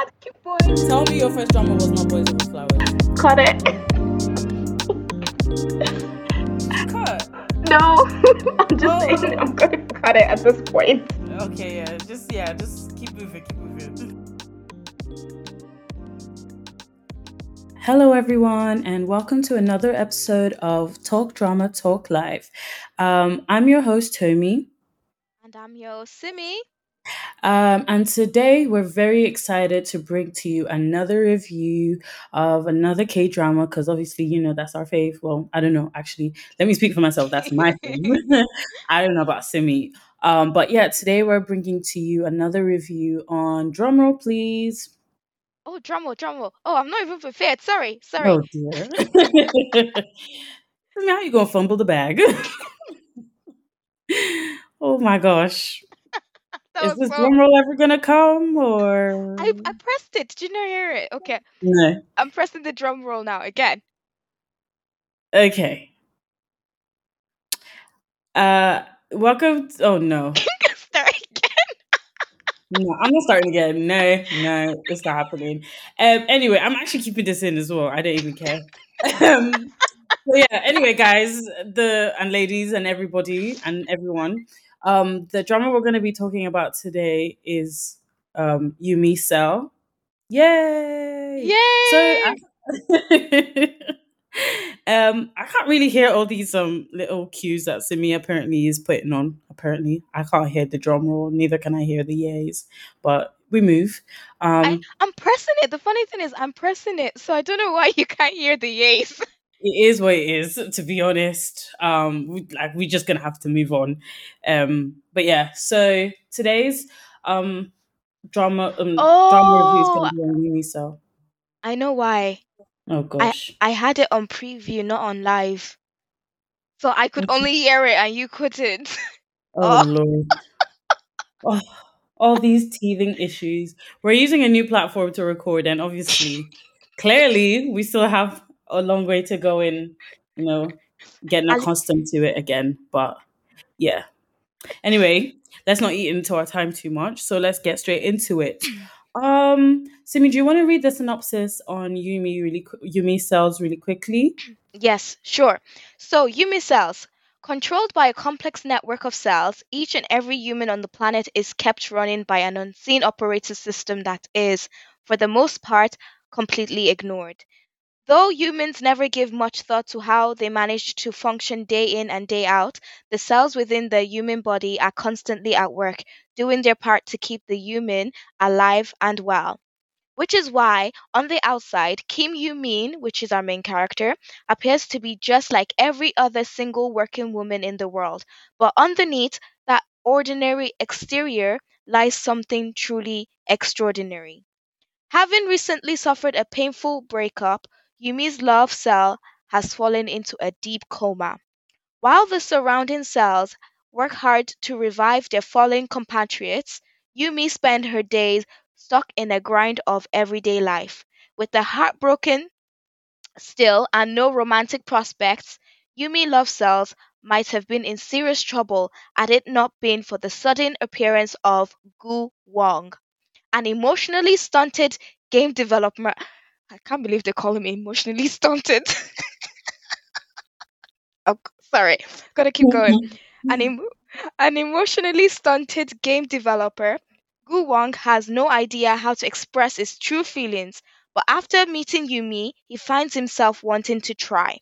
God, keep going. Tell me your first drama was not Boys Over Flowers. Cut it. Cut. No, I'm just Oh. saying I'm gonna cut it at this point. Okay, yeah, just yeah, just keep moving, keep moving. Hello, everyone, and welcome to another episode of Talk Drama Talk Live. Um, I'm your host, Tomi. And I'm your Simi. Um, and today we're very excited to bring to you another review of another K drama because obviously, you know, that's our fave. Well, I don't know, actually. Let me speak for myself. That's my thing. I don't know about Simi. Um, but yeah, today we're bringing to you another review on drumroll, please. Oh, drumroll, drumroll. Oh, I'm not even prepared. Sorry, sorry. Oh dear. now you're gonna fumble the bag. oh my gosh. Is this so. drum roll ever gonna come or I, I pressed it. Did you not hear it? Okay, no? I'm pressing the drum roll now again. Okay. Uh welcome t- oh no. Start again. No, I'm not starting again. No, no, it's not happening. Um anyway, I'm actually keeping this in as well. I don't even care. um so yeah, anyway, guys, the and ladies and everybody and everyone. Um the drama we're gonna be talking about today is um Yumi Cell. Yay! Yay! So I, um, I can't really hear all these um little cues that Simi apparently is putting on. Apparently, I can't hear the drum roll. Neither can I hear the yays. But we move. I, Um, I'm pressing it. The funny thing is, I'm pressing it, so I don't know why you can't hear the yays. it is what it is. To be honest, um, we, like we're just gonna have to move on. Um, but yeah. So today's um drama um drama review is Oh, gonna be on Yumi Cell. I know why. Oh gosh. I had it on preview, not on live, so I could only hear it and you couldn't. Oh Oh. lord. Oh, all these teething issues. We're using a new platform to record, and obviously, clearly, we still have a long way to go in, you know, getting accustomed to it again. But yeah. Anyway, let's not eat into our time too much. So let's get straight into it. Um, Simi, do you want to read the synopsis on Yumi really Yumi cells really quickly? Yes, sure. So, Yumi cells. Controlled by a complex network of cells, each and every human on the planet is kept running by an unseen operating system that is, for the most part, completely ignored. Though humans never give much thought to how they manage to function day in and day out, the cells within the human body are constantly at work, doing their part to keep the human alive and well. Which is why, on the outside, Kim Yoo Min, which is our main character, appears to be just like every other single working woman in the world. But underneath that ordinary exterior lies something truly extraordinary. Having recently suffered a painful breakup, Yumi's love cell has fallen into a deep coma. While the surrounding cells work hard to revive their fallen compatriots, Yumi spends her days stuck in a grind of everyday life. With the heartbroken still and no romantic prospects, Yumi Love Cells might have been in serious trouble had it not been for the sudden appearance of Gu Woong, an emotionally stunted game developer. I can't believe they call him emotionally stunted. oh, sorry, gotta keep going. An, mm-hmm. em- an emotionally stunted game developer, Gu Woong has no idea how to express his true feelings, but after meeting Yumi, he finds himself wanting to try.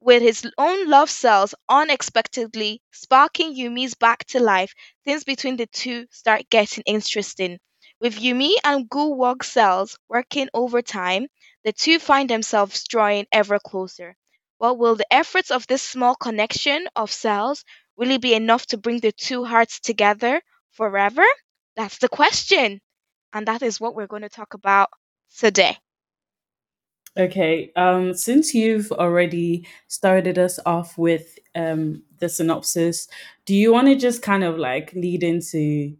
With his own love cells unexpectedly sparking Yumi's back to life, things between the two start getting interesting. With Yumi and Gu Woong cells working overtime, the two find themselves drawing ever closer. But will the efforts of this small connection of cells really be enough to bring the two hearts together forever? That's the question. And that is what we're going to talk about today. Okay. Um, since you've already started us off with um the synopsis, do you want to just kind of like lead into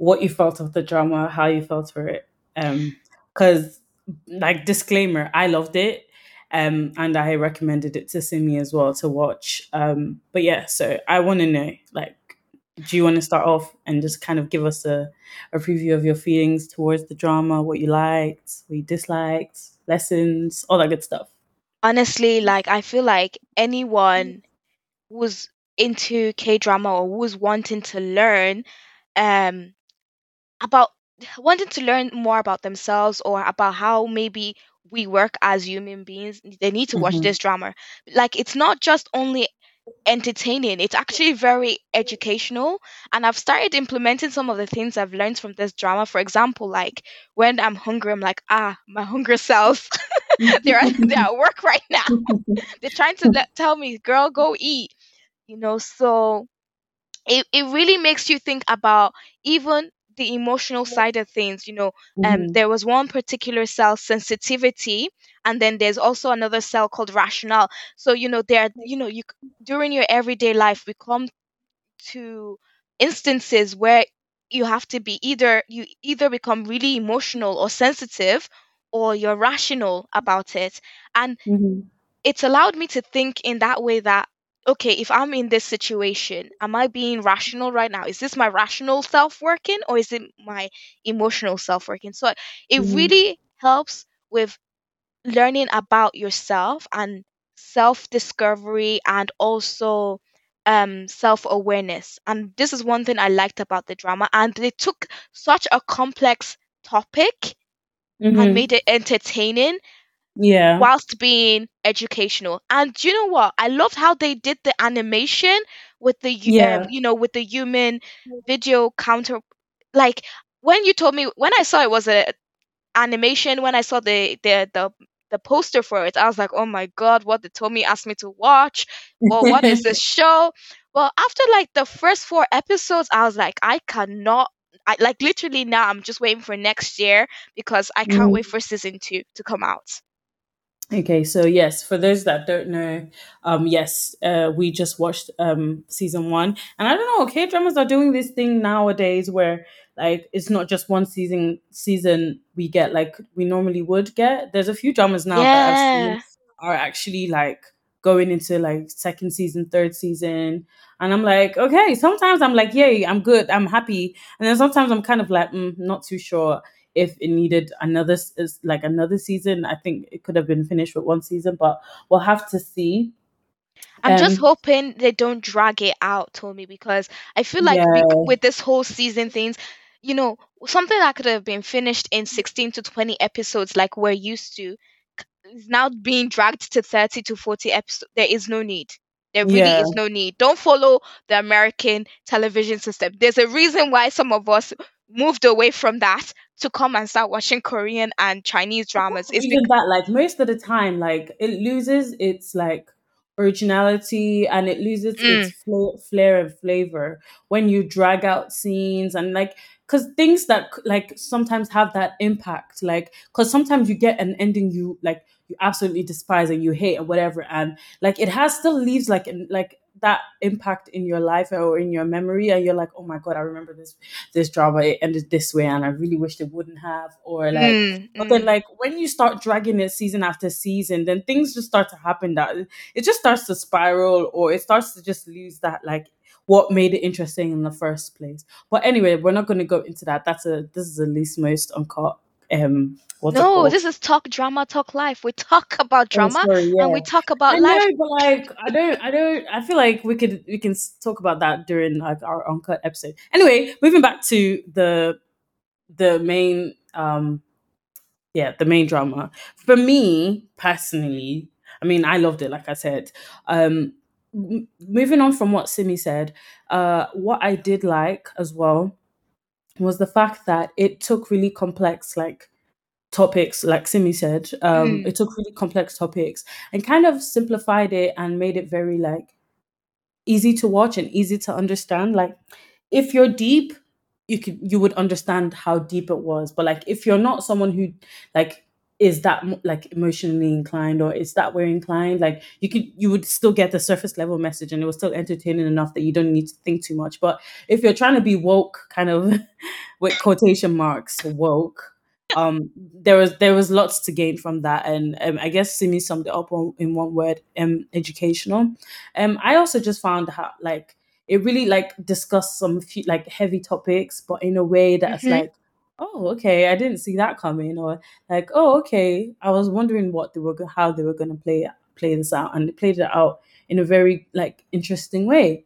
what you felt of the drama, how you felt for it? Um, because like disclaimer, I loved it. Um, and I recommended it to Simi as well to watch. Um, but yeah, so I want to know, like, do you want to start off and just kind of give us a, a preview of your feelings towards the drama, what you liked, what you disliked, lessons, all that good stuff? Honestly, like I feel like anyone who's into K drama or who's wanting to learn um about wanting to learn more about themselves or about how maybe we work as human beings, they need to watch Mm-hmm. this drama. Like it's not just only entertaining, it's actually very educational. And I've started implementing some of the things I've learned from this drama. For example, like when I'm hungry, I'm like, ah, my hunger cells. they're they're at work right now. they're trying to let, tell me, girl, go eat. You know, so it, it really makes you think about even the emotional side of things you know um Mhm. there was one particular cell sensitivity and then there's also another cell called rationale so you know there you know you during your everyday life we come to instances where you have to be either you either become really emotional or sensitive or you're rational about it and Mhm. it's allowed me to think in that way that okay if i'm in this situation am i being rational right now is this my rational self working or is it my emotional self working so it Mhm. really helps with learning about yourself and self discovery and also um self awareness and this is one thing i liked about the drama and they took such a complex topic and Mhm. made it entertaining Yeah. whilst being educational. And you know what? I loved how they did the animation with the Yeah. um, you know with the human video counter. Like when you told me when I saw it was a animation, when I saw the the the the poster for it, I was like, oh my god, what did Tommy ask me to watch? Well, what is this show? Well, after like the first four episodes, I was like, I cannot. I like literally now. I'm just waiting for next year because I can't Mhm. wait for season two to come out. Okay, so yes, for those that don't know, um, yes, uh, we just watched um season one, and I don't know, K dramas are doing this thing nowadays where like it's not just one season season we get like we normally would get. There's a few dramas now that I've seen are actually like going into like second season, third season, and I'm like, okay. Sometimes I'm like, yay, I'm good, I'm happy, and then sometimes I'm kind of like, mm, not too sure if it needed another like another season. I think it could have been finished with one season, but we'll have to see. I'm just Um, hoping they don't drag it out, Tommy, because I feel like yeah, with this whole season things, you know, something that could have been finished in 16 to 20 episodes like we're used to is now being dragged to 30 to 40 episodes. There is no need. There really yeah, is no need. Don't follow the American television system. There's a reason why some of us moved away from that to come and start watching Korean and Chinese dramas. It's even because that like most of the time like it loses its like originality and it loses its mm, fla- flair and flavor when you drag out scenes and like because things that like sometimes have that impact like because sometimes you get an ending you like you absolutely despise and you hate and whatever and like it has still leaves like in, like that impact in your life or in your memory and you're like oh my god i remember this this drama it ended this way and i really wished it wouldn't have or like mm, but then, mm. like when you start dragging it season after season, then things just start to happen that it just starts to spiral, or it starts to just lose that like what made it interesting in the first place. But anyway, we're not going to go into that. That's a this is the least most uncut. Um, what's No, this is talk drama, talk life. We talk about Oh, drama sorry, and we talk I about life. know, but like, I don't, I don't, I feel like we could, we can talk about that during like our uncut episode. Anyway, moving back to the the main um yeah, the main drama. For me personally, I mean, I loved it. Like I said, um, m- moving on from what Simi said, uh, what I did like as well was the fact that it took really complex, like topics, like Simi said. Um, Mm, it took really complex topics and kind of simplified it and made it very like easy to watch and easy to understand. Like if you're deep, you could you would understand how deep it was. But like if you're not someone who like is that like emotionally inclined or is that we're inclined, like you could you would still get the surface level message and it was still entertaining enough that you don't need to think too much. But if you're trying to be woke, kind of with quotation marks, woke, um, there was there was lots to gain from that, and um, I guess Simi summed it up on, in one word: um, educational. Um, I also just found how like it really like discussed some few, like heavy topics, but in a way that's Mhm. like, oh, okay, I didn't see that coming, or like, oh, okay, I was wondering what they were how they were gonna play play this out, and they played it out in a very like interesting way.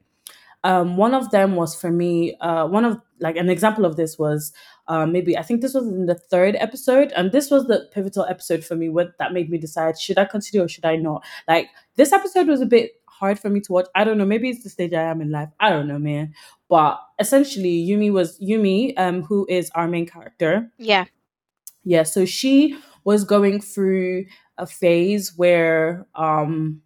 Um, one of them was for me. Uh, one of like an example of this was uh, maybe I think this was in the third episode, and this was the pivotal episode for me. What that made me decide should I continue or should I not. Like this episode was a bit hard for me to watch. I don't know. Maybe it's the stage I am in life. I don't know, man. But essentially, Yumi was Yumi, um, who is our main character. Yeah. Yeah, so she was going through a phase where um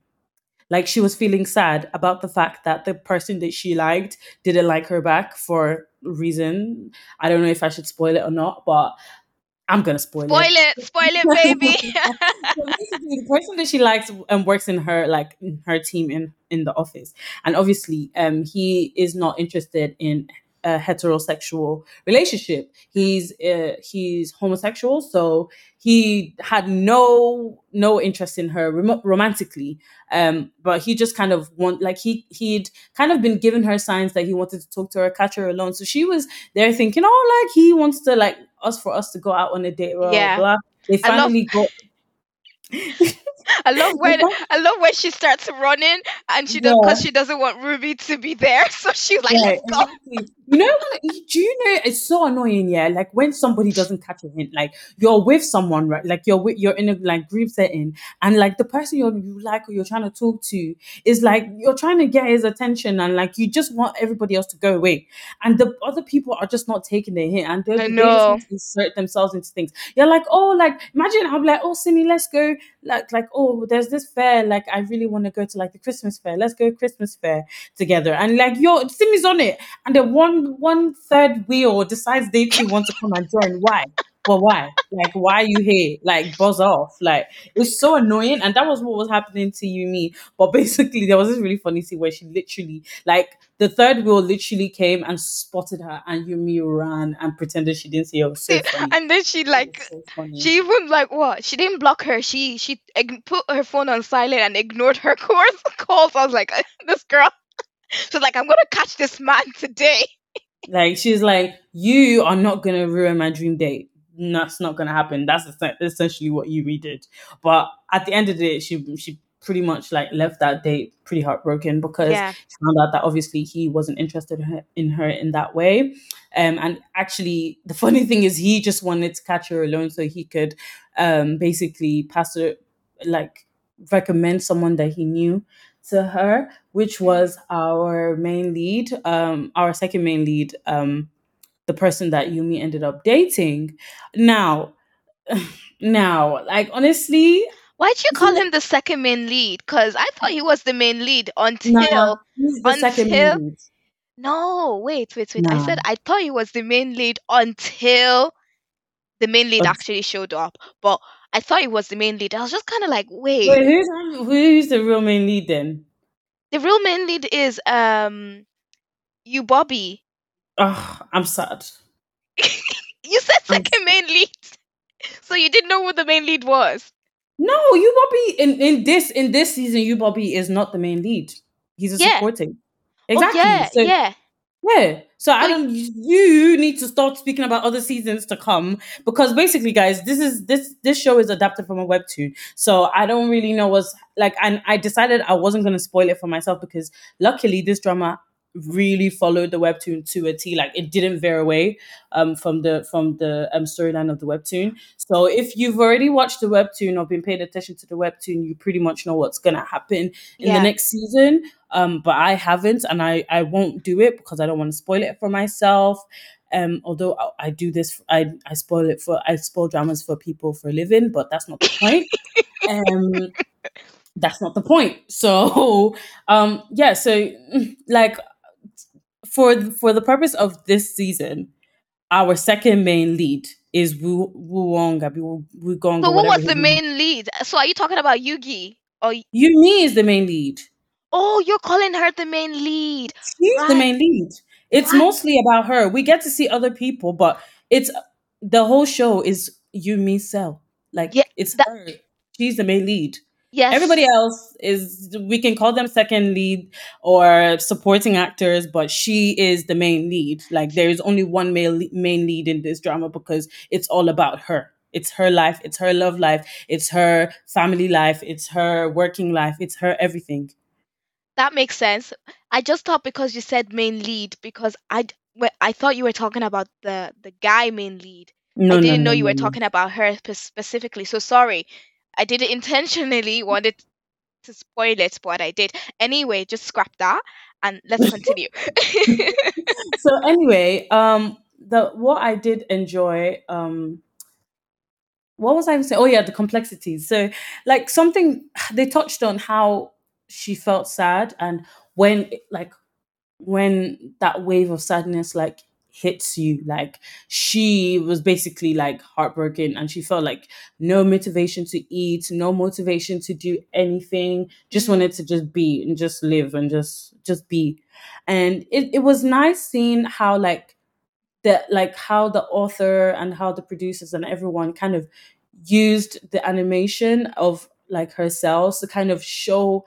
like she was feeling sad about the fact that the person that she liked didn't like her back for reason. I don't know if I should spoil it or not, but I'm gonna spoil, Spoil it, spoil it, baby. so basically, the person that she likes and works in her like in her team in in the office, and obviously, um, he is not interested in a heterosexual relationship. He's uh, he's homosexual, so he had no no interest in her rom- romantically. Um, but he just kind of want like he he'd kind of been giving her signs that he wanted to talk to her, catch her alone. So she was there thinking, oh, like he wants to like us for us to go out on a date. Blah, Yeah. blah. They I love- finally got. I love when I love when she starts running and she does Yeah. because she doesn't want Ruby to be there. So she's like, Yeah, let's go. exactly. You know, do you know it's so annoying? Yeah, like when somebody doesn't catch a hint, like you're with someone, right? Like you're with, you're in a like group setting, and like the person you're, you like or you're trying to talk to is like you're trying to get his attention, and like you just want everybody else to go away, and the other people are just not taking the hint, and they're, they just want to insert themselves into things. You're like, oh, like imagine I'm like, oh, Simi, let's go, like, like, oh, there's this fair, like I really want to go to like the Christmas fair. Let's go Christmas fair together, and like your Simi's on it and then one one third wheel decides they too want to come and join. Why? Well, why? Like, why are you here? Like, buzz off. Like, it's so annoying. And that was what was happening to Yumi. But basically, there was this really funny scene where she literally, like, the third wheel literally came and spotted her, and Yumi ran and pretended she didn't see her. So. And then she like so she even like what? She didn't block her. She she put her phone on silent and ignored her course calls. I was like, this girl. She's like, I'm gonna catch this man today. Like she's like, you are not gonna ruin my dream date. That's not gonna happen. That's essentially what Yumi did. But at the end of the day, she she pretty much like left that date pretty heartbroken because Yeah. she found out that obviously he wasn't interested in her in, her in that way. Um, and actually, the funny thing is, he just wanted to catch her alone so he could um basically pass her like recommend someone that he knew to her, which was our main lead, um, our second main lead, um, the person that Yumi ended up dating. Now, now, like honestly, Why'd you call him the second main lead? Cause I thought he was the main lead until nah, he's the second main until- lead. no, wait, wait, wait. I said I thought he was the main lead until the main lead Unt- actually showed up. But I thought he was the main lead. I was just kind of like, wait, Wait, who's who's the real main lead then? the real main lead is um you, Bobby. Oh, I'm sad. You said I'm second main lead, so you didn't know who the main lead was. No, Yoo Babi in, in this in this season, Yoo Babi is not the main lead. He's a Yeah. supporting. Oh, exactly. Oh yeah, so yeah. Yeah. So I don't you need to start speaking about other seasons to come because basically guys, this is this this show is adapted from a webtoon. So I don't really know what's like and I decided I wasn't gonna spoil it for myself because luckily this drama really followed the webtoon to a T. Like it didn't veer away um from the from the um storyline of the webtoon. So if you've already watched the webtoon or been paying attention to the webtoon, you pretty much know what's gonna happen in Yeah. the next season. Um, but I haven't, and I I won't do it because I don't want to spoil it for myself. Um, although I, I do this, I I spoil it for I spoil dramas for people for a living, but that's not the point. um, that's not the point. So, um, yeah. So, like, for for the purpose of this season, our second main lead is Wu Wu Woong, Wu Gong. So whatever was the main lead? So are you talking about Yugi? Or Yumi is the main lead. oh, you're calling her the main lead. She's the main lead. It's Right. mostly about her. We get to see other people, but it's the whole show is Yumi Cell. Like Yeah, it's that- her. She's the main lead. Yes. Everybody else is we can call them second lead or supporting actors, but she is the main lead. Like there is only one male main lead in this drama because it's all about her. It's her life, it's her love life, it's her family life, it's her working life, it's her everything. That makes sense. I just thought because you said main lead because I I thought you were talking about the the guy main lead. No, I didn't know no, you were no. talking about her specifically. So sorry. I didn't intentionally wanted to spoil it, but I did. Anyway, just scrap that and let's continue. so anyway, um the what I did enjoy, um what was I saying? Oh yeah, the complexities. So like something they touched on how she felt sad and when like when that wave of sadness like hits you like she was basically like heartbroken and she felt like no motivation to eat no motivation to do anything just Mhm. wanted to just be and just live and just just be and it, it was nice seeing how like the like how the author and how the producers and everyone kind of used the animation of like herself to kind of show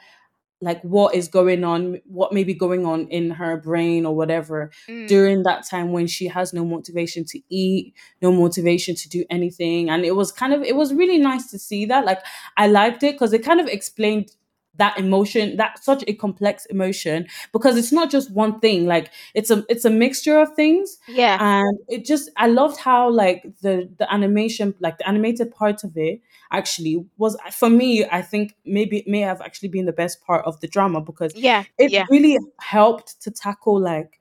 like what is going on what may be going on in her brain or whatever Mm, during that time when she has no motivation to eat no motivation to do anything. And it was kind of it was really nice to see that. Like i liked it because it kind of explained that emotion that such a complex emotion because it's not just one thing like it's a it's a mixture of things yeah. and it just i loved how like the the animation like the animated part of it actually was for me i think maybe it may have actually been the best part of the drama because Yeah. it Yeah. really helped to tackle like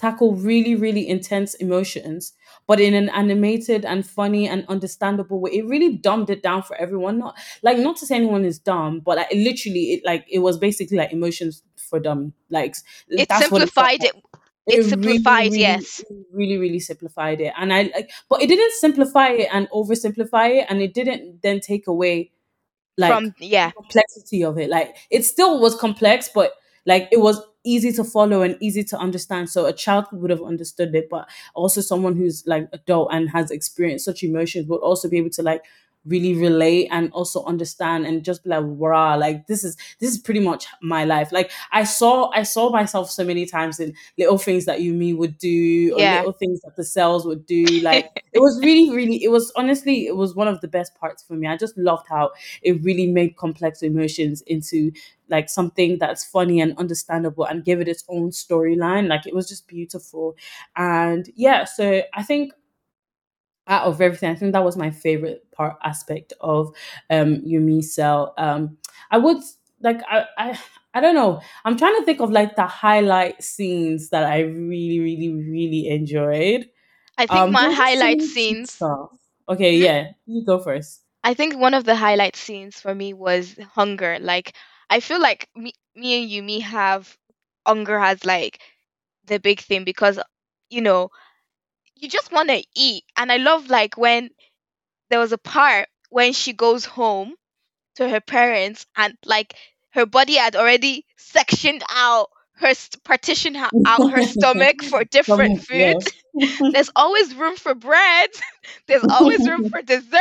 tackle really really intense emotions but in an animated and funny and understandable way it really dumbed it down for everyone not like not to say anyone is dumb but like, it literally it like it was basically like emotions for dumb. like It simplified like it. It it simplified, really, yes. really, really, really simplified it. And I like, but it didn't simplify it and oversimplify it, and it didn't then take away like From yeah. complexity of it. Like it still was complex, but like it was easy to follow and easy to understand. So a child would have understood it, but also someone who's like adult and has experienced such emotions would also be able to like really relate and also understand and just be like wow like this is this is pretty much my life. Like i saw i saw myself so many times in little things that Yumi would do or Yeah. little things that the cells would do. Like it was really really it was honestly it was one of the best parts for me. I just loved how it really made complex emotions into like something that's funny and understandable and give it its own storyline. Like it was just beautiful. And yeah so i think out of everything i think that was my favorite part aspect of um yumi cell um i would like I, I i don't know i'm trying to think of like the highlight scenes that i really really really enjoyed I think um my there was just so highlight scenes. stuff okay Mhm. yeah you go first I think one of the highlight scenes for me was hunger. Like I feel like me, me and you, me have hunger as like the big thing because you know you just want to eat, and I love like when there was a part when she goes home to her parents and like her body had already sectioned out her st- partition out her stomach for different foods. There's always room for bread. There's always room for dessert.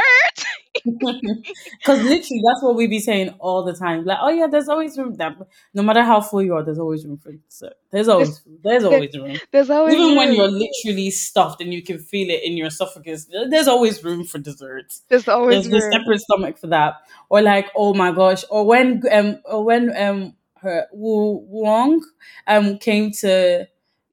Because literally, that's what we be saying all the time. Like, oh yeah, there's always room. That no matter how full you are, there's always room for dessert. There's always there's there- always room. There's always Even when you're literally stuffed and you can feel it in your esophagus, there's always room for dessert. There's always There's the room. separate stomach for that. Or like, oh my gosh, or when um or when um her Wu Woong um came to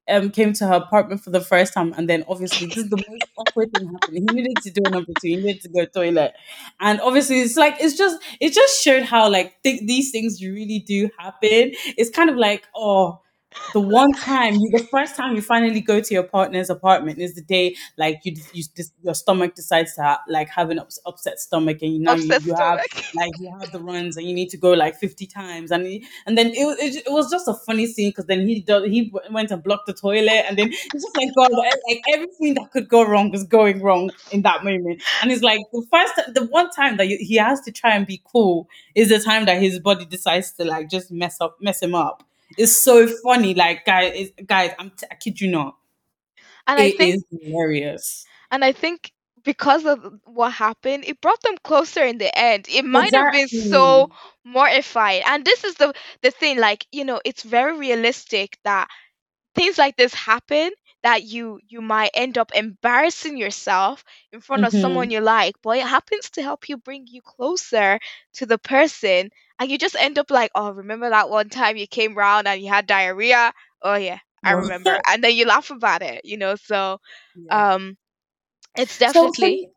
um came to her apartment for the first time and then obviously this is the most awkward thing happening. He needed to do number two, he needed to go to toilet. And obviously it's like it's just it just showed how like th- these things really do happen. It's kind of like, oh the one time you the first time you finally go to your partner's apartment is the day like you you your stomach decides to ha- like have an ups, upset stomach and you know you, you have like you have the runs and you need to go like 50 times and he, and then it, was- it, it was just a funny scene because then he do, he went and blocked the toilet and then it's just like god like everything that could go wrong was going wrong in that moment. And it's like the first the one time that you, he has to try and be cool is the time that his body decides to like just mess up mess him up it's so funny like guys guys i'm t- i kid you not And I think is hilarious and I think because of what happened, it brought them closer in the end. It might have been so mortified. And this is the the thing, like, you know, it's very realistic that things like this happen that you you might end up embarrassing yourself in front of someone hmm you like but it happens to help you bring you closer to the person and you just end up like oh remember that one time you came round and you had diarrhea oh yeah i remember and then you laugh about it you know so yeah. um it's definitely Sim,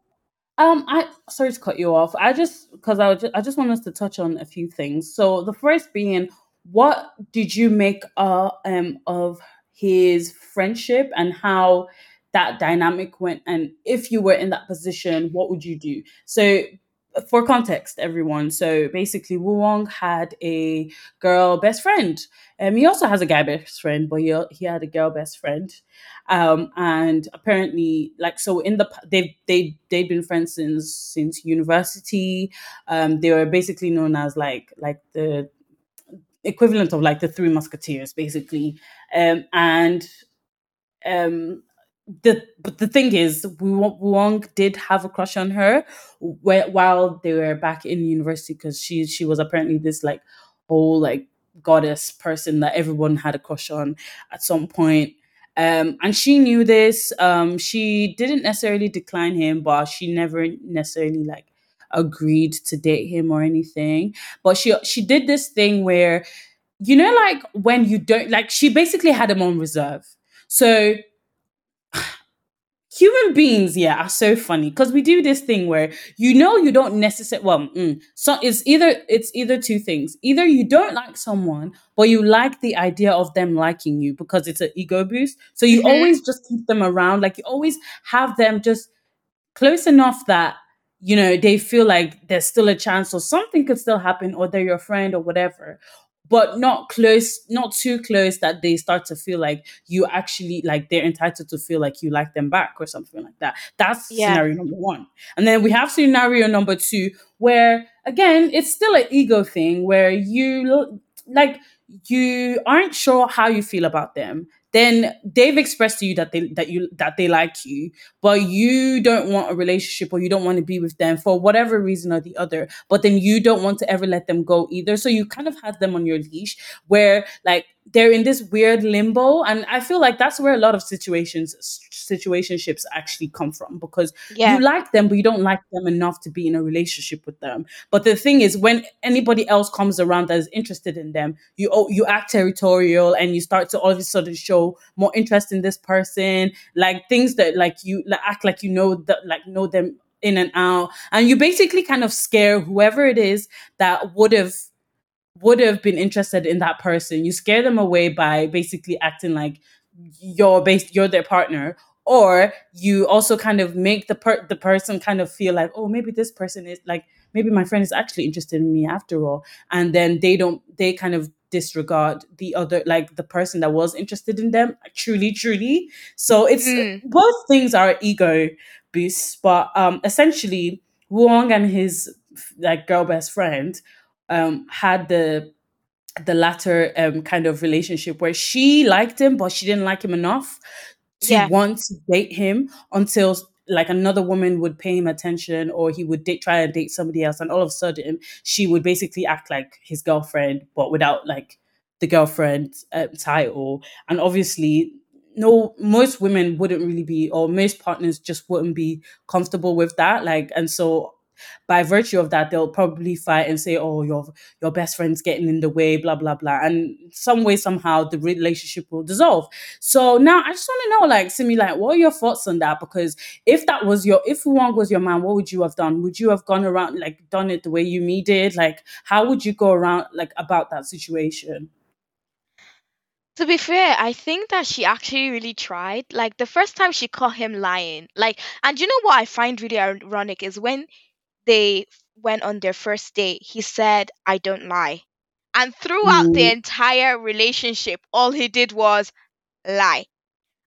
Um, I sorry to cut you off. I just because I would ju- I just want us to touch on a few things. So the first being, what did you make uh um of his friendship and how that dynamic went? And if you were in that position, what would you do? So for context, everyone. So basically, Wu Woong had a girl best friend. Um, he also has a guy best friend, but he he had a girl best friend um and apparently like so in the they've they they've been friends since since university um they were basically known as like like the equivalent of like the three musketeers basically um and um the but the thing is Woong did have a crush on her while they were back in university because she she was apparently this like whole like goddess person that everyone had a crush on at some point. Um and she knew this um she didn't necessarily decline him but she never necessarily like agreed to date him or anything. But she she did this thing where you know like when you don't like she basically had him on reserve. So human beings yeah are so funny. Because we do this thing where you know you don't necessarily well mm, so it's either it's either two things. Either you don't like someone but you like the idea of them liking you because it's an ego boost. So you hmm always just keep them around. Like you always have them just close enough that you know they feel like there's still a chance or something could still happen or they're your friend or whatever but not close not too close that they start to feel like you actually like they're entitled to feel like you like them back or something like that. That's yeah. scenario number one. And then we have scenario number two where again it's still an ego thing where you like you aren't sure how you feel about them then they've expressed to you that they that you that they like you but you don't want a relationship or you don't want to be with them for whatever reason or the other but then you don't want to ever let them go either. So you kind of have them on your leash where like they're in this weird limbo and i feel like that's where a lot of situations situationships actually come from because you like them but you don't like them enough to be in a relationship with them. But the thing is when anybody else comes around that is interested in them you oh, you act territorial and you start to all of a sudden show more interest in this person like things that like you like, act like you know that like know them in and out. And you basically kind of scare whoever it is that would have would have been interested in that person. You scare them away by basically acting like you're based you're their partner or you also kind of make the per- the person kind of feel like oh maybe this person is like maybe my friend is actually interested in me after all. And then they don't they kind of disregard the other like the person that was interested in them. Truly truly. So it's mm, both things are ego boosts but um essentially Woong and his like girl best friend um had the the latter um, kind of relationship where she liked him, but she didn't like him enough to yeah want to date him until like another woman would pay him attention or he would date, try and date somebody else. And all of a sudden, she would basically act like his girlfriend, but without like the girlfriend uh, title. And obviously, no, most women wouldn't really be, or most partners just wouldn't be comfortable with that. Like, and so by virtue of that, they'll probably fight and say, "Oh, your your best friend's getting in the way," blah blah blah, and some way somehow the relationship will dissolve. So now I just want to know, like, Simi, like, what are your thoughts on that? Because if that was your, if Woong was your man, what would you have done? Would you have gone around like done it the way Yumi did? Like, how would you go around like about that situation? To be fair, I think that she actually really tried. Like the first time she caught him lying, like, and you know what I find really ironic is when they went on their first date, he said, I don't lie. And throughout the Mm. entire relationship, all he did was lie.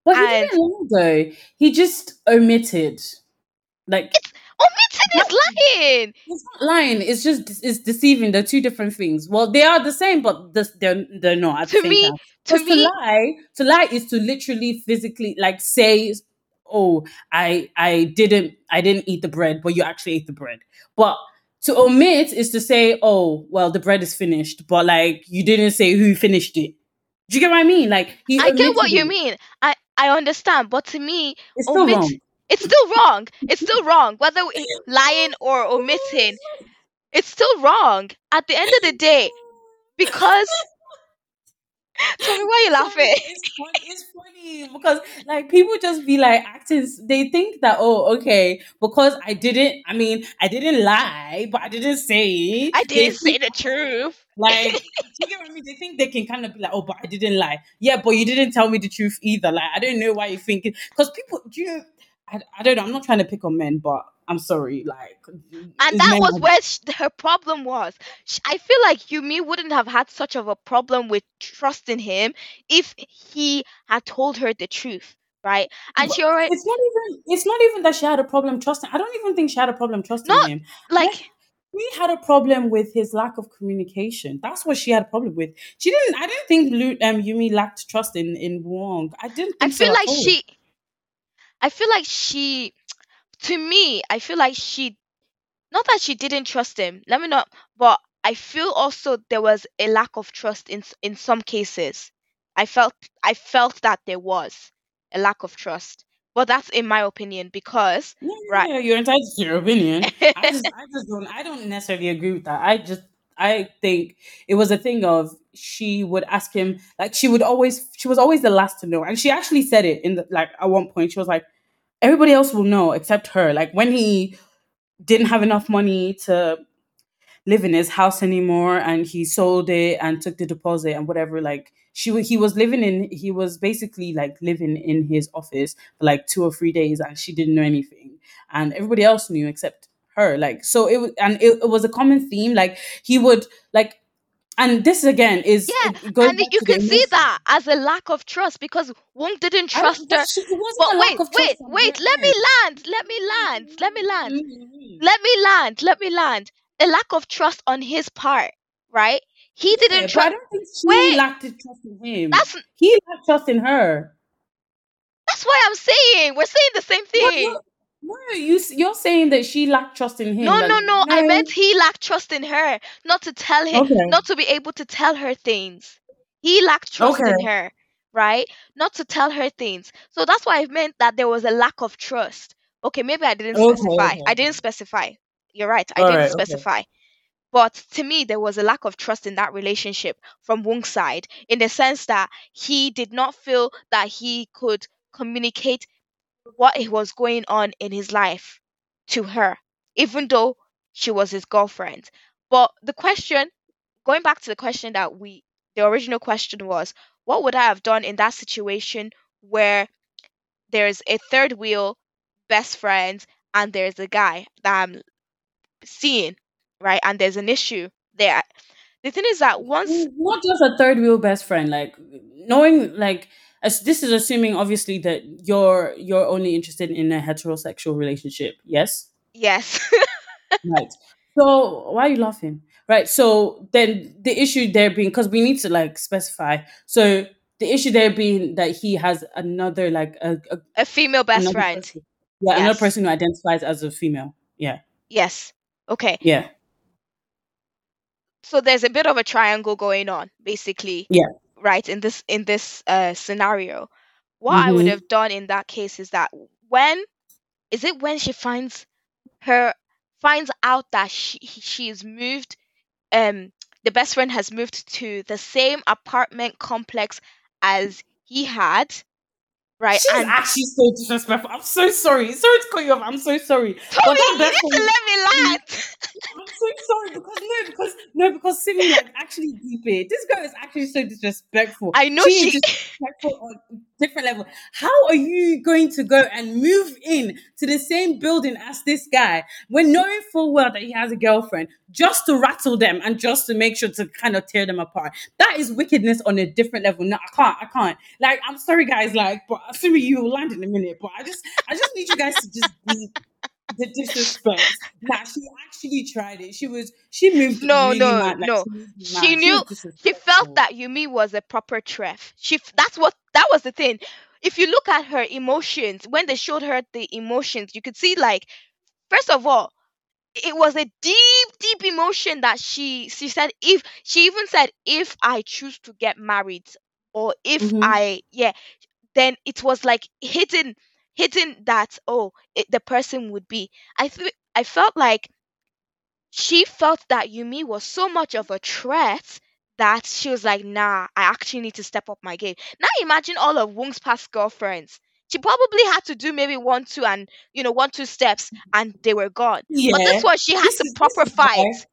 But he didn't lie though. He just omitted. Like it's omitted is lying. It's not lying. It's just it's deceiving. They're two different things. Well, they are the same, but this, they're they're not To me, to Because to lie, to lie is to literally physically like say oh, I I didn't I didn't eat the bread, but you actually ate the bread. But to omit is to say, oh, well, the bread is finished, but like you didn't say who finished it. Do you get what I mean? Like he I get what omitted you mean. I I understand, but to me, It's still omit wrong. it's still wrong. It's still wrong. Whether lying or omitting, it's still wrong. At the end of the day, because tell me why you're laughing. It's funny, it's funny because like people just be like acting. They think that oh okay because I didn't. I mean I didn't lie, but I didn't say it. I didn't say the truth. Like, do you get what I mean? They think they can kind of be like, oh, but I didn't lie. Yeah, but you didn't tell me the truth either. Like, I don't know why you're thinking. Because people, do you know, I, I don't know. I'm not trying to pick on men, but I'm sorry. Like, And that was where sh- her problem was. Sh- I feel like Yumi wouldn't have had such of a problem with trusting him if he had told her the truth, right? And But she already It's not even. It's not even that she had a problem trusting. I don't even think she had a problem trusting Not- him. like we had a problem with his lack of communication. That's what she had a problem with. She didn't. I didn't think Lu, um, Yumi lacked trust in in Woong. I didn't. I so feel at like she I feel like she to me, I feel like she not that she didn't trust him. Let me not but I feel also there was a lack of trust in s- in some cases. I felt I felt that there was a lack of trust. But that's in my opinion because Yeah, Right. yeah, you're entitled to your opinion. I just, I just don't, I don't necessarily agree with that. I just, I think it was a thing of she would ask him, like she would always, she was always the last to know, and she actually said it in the like at one point. She was like, everybody else will know except her. Like when he didn't have enough money to live in his house anymore and he sold it and took the deposit and whatever like she he was living in he was basically like living in his office for like two or three days and she didn't know anything. And everybody else knew except her. Like so it was and it, it was a common theme. Like he would like and this again is Yeah, and you can see that as a lack of trust because Woong didn't trust but her. she- it wasn't But wait, wait, wait, let me land, let me land, let me land. Mhm. let me land let me land a lack of trust on his part right he didn't but I trust don't think she Wait. lacked trust in him. that's he lacked trust in her. that's why i'm saying we're saying the same thing no, no, you you're saying that she lacked trust in him. no like, no no. I meant he lacked trust in her not to tell him Okay. not to be able to tell her things. He lacked trust in her right? Not to tell her things. So that's why i meant that there was a lack of trust. Okay maybe i didn't Okay, specify. okay. i didn't specify. You're right i All didn't right, okay. specify. But to me, there was a lack of trust in that relationship from Woong's side, in the sense that he did not feel that he could communicate what was going on in his life to her, even though she was his girlfriend. But the question, going back to the question that we, the original question was, what would I have done in that situation where there's a third wheel, best friends, and there's a guy that I'm seeing, right? And there's an issue there. The thing is that once Not just a third wheel best friend, like knowing like as this is assuming obviously that you're you're only interested in a heterosexual relationship. Yes? yes, Right. So why are you laughing? Right. So then the issue there being because we need to like specify. So the issue there being that he has another like a, a a female best friend. person. Yeah, another person who identifies as a female. Yeah. Yes. Okay. Yeah. So there's a bit of a triangle going on, basically. Yeah. Right in this in this uh scenario, what I would Mhm. have done in that case is that when is it when she finds her finds out that she she's moved um the best friend has moved to the same apartment complex as he had right She's and actually so disrespectful. I'm so sorry. Sorry to cut you off. I'm so sorry. Tommy, But that you need to let me land I'm so sorry because no, because no, because Simi like actually deep it. This girl is actually so disrespectful. I know she, she- disrespectful on different level. How are you going to go and move in to the same building as this guy when knowing full well that he has a girlfriend just to rattle them and just to make sure to kind of tear them apart? That is wickedness on a different level. No, I can't. I can't. Like, I'm sorry, guys. Like, but Simi, you will land in a minute. But I just, I just need you guys to just be the disrespect. Nah, she actually tried it. She was she moved. No, really no, mad. Like, no. She, She knew- was she felt that Yumi was a proper tref. She that's what that was the thing. if you look at her emotions, when they showed her the emotions, you could see like first of all, it was a deep, deep emotion that she she said if she even said if I choose to get married or if Mhm. I yeah, then it was like hitting hitting that oh it, the person would be. I th- I felt like she felt that Yumi was so much of a threat that she was like, nah, I actually need to step up my game. Now imagine all of Woong's past girlfriends. She probably had to do maybe one, two, and you know, one, two steps, and they were gone. But this one, she had This to is- proper fight.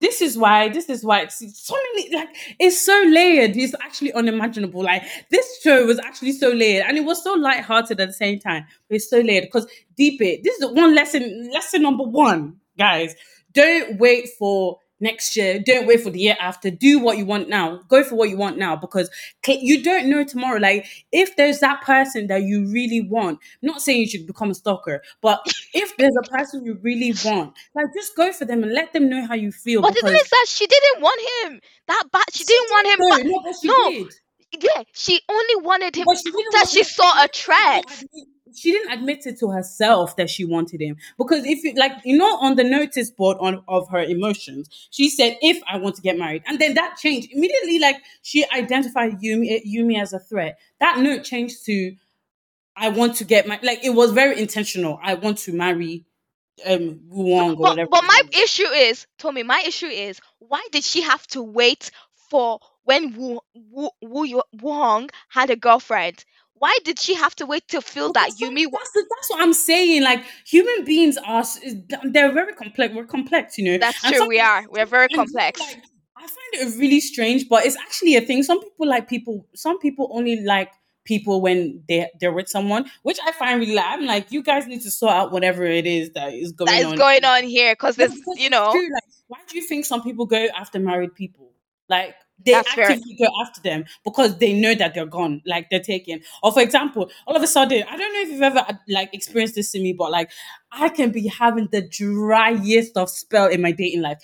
This is why this is why it's so many like it's so layered it's actually unimaginable like this show was actually so layered and it was so light-hearted at the same time but it's so layered because deep it this is one lesson lesson number one guys don't wait for next year don't wait for the year after do what you want now go for what you want now because you don't know tomorrow like if there's that person that you really want I'm not saying you should become a stalker but if there's a person you really want like just go for them and let them know how you feel But the thing is that she didn't want him that bad. She didn't want him. no, Back. no, but she No, did. Yeah, she only wanted him But she after she saw a threat. She didn't admit- She didn't admit it to herself that she wanted him because if you like, you know, on the notice board on of her emotions, she said, "If I want to get married," and then that changed immediately. Like she identified Yumi Yumi as a threat. That note changed to, "I want to get my." Like it was very intentional. I want to marry um Woong or But, whatever. but my is. issue is, Tommy, my issue is, why did she have to wait for when Wu, Wu, Wu Yo- Woong had a girlfriend? Why did she have to wait to feel that Because some- Yumi? That's, the- that's what I'm saying. Like human beings are, they're very complex. We're complex, you know. That's And true. We are. We're very complex. like, I find it really strange, but it's actually a thing. Some people like people. Some people only like people when they they're with someone, which I find really. Like, I'm like, you guys need to sort out whatever it is that is going That is on. going on here because there's, because you know, like, why do you think some people go after married people? Like they That's fair. actively go after them because they know that they're gone, like they're taken. Or for example, all of a sudden, I don't know if you've ever uh, like experienced this to me, but like I can be having the driest of spell in my dating life.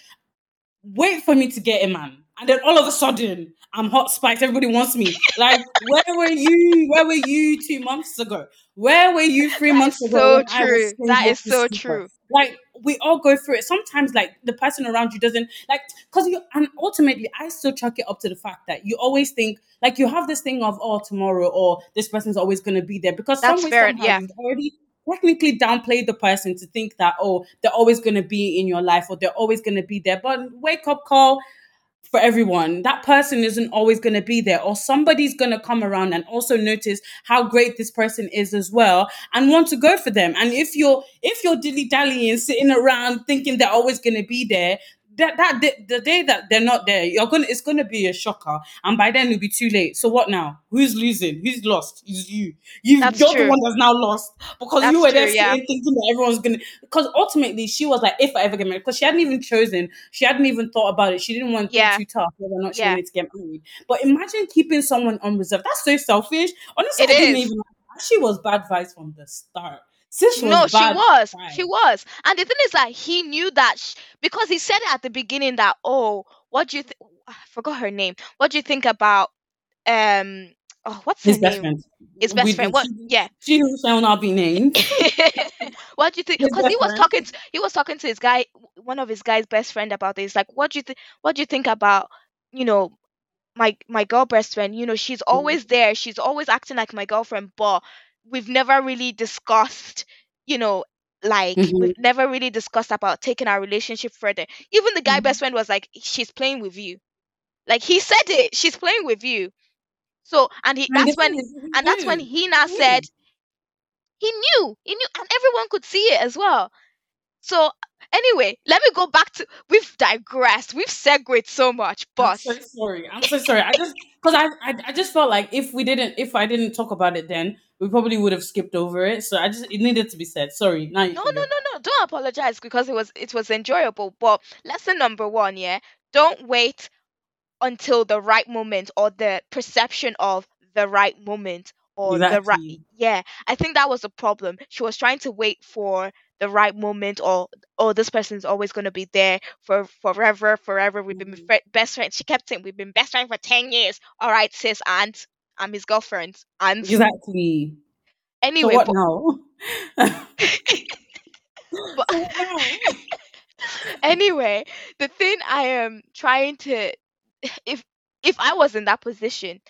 Wait for me to get a man, and then all of a sudden, I'm hot spice. Everybody wants me. Like, where were you? Where were you two months ago? Where were you three That months ago? so when I was true. That is so true. like we all go through it sometimes like the person around you doesn't like because you and ultimately i still chuck it up to the fact that you always think like you have this thing of oh tomorrow or this person's always going to be there because That's some way fair, somehow yeah. you've already technically downplayed the person to think that oh they're always going to be in your life or they're always going to be there but wake up call for everyone. That person isn't always going to be there, or somebody's going to come around and also notice how great this person is as well, and want to go for them. And if you're if you're dilly dallying, sitting around thinking they're always going to be there, that that the, the day that they're not there, you're gonna it's gonna be a shocker, and by then it'll be too late. So what now? Who's losing? Who's lost? Is you. You That's you're true. the one that's now lost because That's you were there true, yeah. thinking that everyone's gonna. Because ultimately, she was like, if I ever get married, because she hadn't even chosen, she hadn't even thought about it. She didn't want to Yeah. be too tough whether or not she Yeah. wanted to get married. But imagine keeping someone on reserve. That's so selfish. Honestly, It I didn't is. even. She was bad vibes from the start. Sis No, she was. She was. And the thing is that he knew that sh- because he said at the beginning that, oh, what do you think? I forgot her name. What do you think about, um, oh, what's His best name? friend. His best We- friend. What? she- Yeah. She who shall not be named. what do you think? Because he was friend. talking, to, he was talking to his guy, one of his guy's best friend about this. Like, what do you think? What do you think about, you know, my my girl best friend? You know, she's always there. She's always acting like my girlfriend, but we've never really discussed, you know, like Mhm. we've never really discussed about taking our relationship further. Even the guy Mhm. best friend was like, she's playing with you. Like he said it, she's playing with you. So and he and that's when thing is, he and that's when he now said he knew he knew and everyone could see it as well so anyway let me go back to we've digressed we've segued so much but I'm so sorry. I'm so sorry. I just because I, I I just felt like if we didn't if I didn't talk about it then we probably would have skipped over it. So I just it needed to be said. Sorry. Now you no no no no don't apologize because it was it was enjoyable but lesson number one yeah don't wait until the right moment or the perception of the right moment or the right yeah i think that was the problem she was trying to wait for the right moment or oh this person's always going to be there for forever forever we've been Mhm. best friends she kept saying we've been best friends for 10 years all right sis and I'm his girlfriend. And Exactly. anyway, so what but, now? but So anyway, the thing I am trying to if if I was in that position,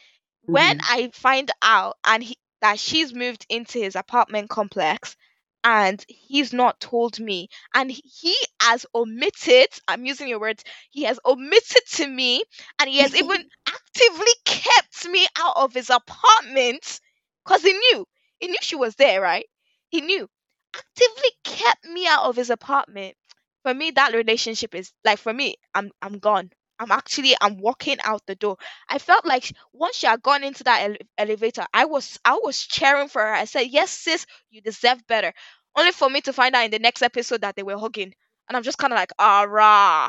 when Mhm. I find out and he, that she's moved into his apartment complex and he's not told me and he has omitted I'm using your words he has omitted to me and he has even actively kept me out of his apartment cuz he knew he knew she was there right? He knew. Actively kept me out of his apartment. For me that relationship is like for me i'm i'm gone. I'm actually i'm walking out the door. I felt like once she had gone into that ele- elevator i was i was cheering for her. I said yes sis you deserve better. Only for me to find out in the next episode that they were hugging and i'm just kind of like ah rah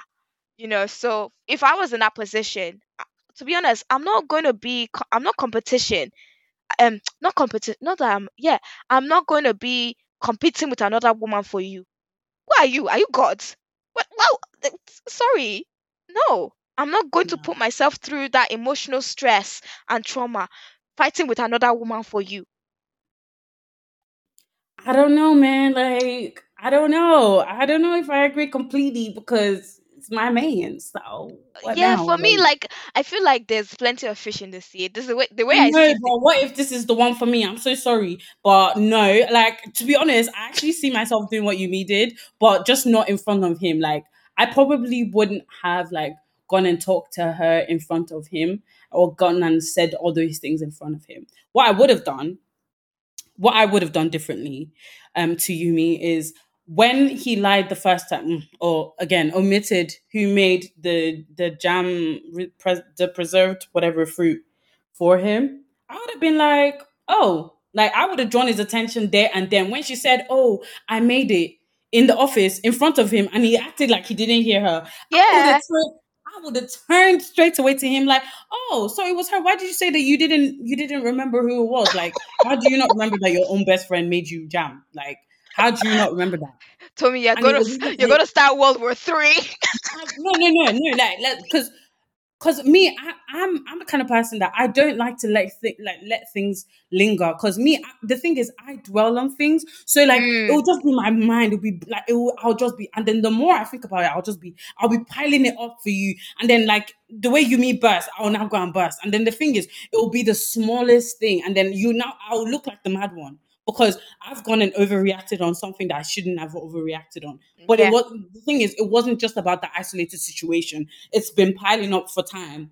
you know so if i was in that position to be honest i'm not going to be i'm not competition um not competition not that i'm yeah i'm not going to be competing with another woman for you who are you? Are you God? Well, well sorry. No, I'm not going to put myself through that emotional stress and trauma fighting with another woman for you. I don't know, man. Like, I don't know. I don't know if I agree completely because it's my man. So yeah, now? for me, Like, I feel like there's plenty of fish in the sea. This is the way the way I I know, but what if this is the one for me? I'm so sorry, but no. Like to be honest, I actually see myself doing what Yumi did, but just not in front of him. Like I probably wouldn't have like gone and talked to her in front of him or gone and said all those things in front of him. What I would have done what I would have done differently um, to Yumi is when he lied the first time, mm, or again omitted who made the the jam, the preserved whatever fruit for him. I would have been like, oh, like I would have drawn his attention there and then. When she said, "Oh, I made it," in the office in front of him, and he acted like he didn't hear her, I would Yeah. have. Would have turned straight away to him like, "Oh, so it was her. Why did you say that you didn't you didn't remember who it was? Like, how do you not remember that your own best friend made you jam? Like, how do you not remember that?" Tommy, you're And gonna was you're gonna start World War Three. no, no, no, no, like, because because me, I, I'm I'm the kind of person that I don't like to let th- like let things linger. Because me, I, the thing is, I dwell on things, so like it Mm, will just be my mind. It'll be like it will. I'll just be, and then the more I think about it, I'll just be, I'll be piling it up for you, and then like the way you me burst, I'll now go and burst, and then the thing is, it will be the smallest thing, and then you now I'll look like the mad one. Because I've gone and overreacted on something that I shouldn't have overreacted on. But yeah. it was the thing is, it wasn't just about the isolated situation. It's been piling up for time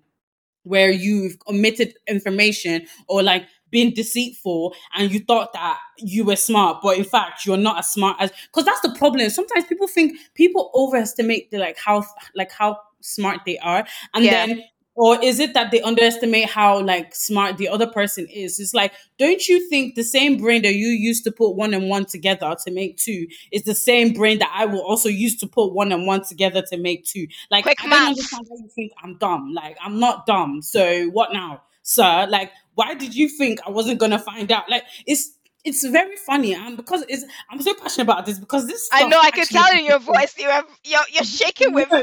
where you've omitted information or like been deceitful and you thought that you were smart, but in fact you're not as smart as because that's the problem. Sometimes people think people overestimate the like how like how smart they are, and Yeah. then or is it that they underestimate how like smart the other person is? It's like, don't you think the same brain that you used to put one and one together to make two is the same brain that I will also use to put one and one together to make two? Like, Quick I don't understand why you think I'm dumb. Like, I'm not dumb. So what now, sir? Like, why did you think I wasn't gonna find out? Like, it's it's very funny, and because it's I'm so passionate about this because this. I know. I can tell in your voice you have you're you're shaking with no,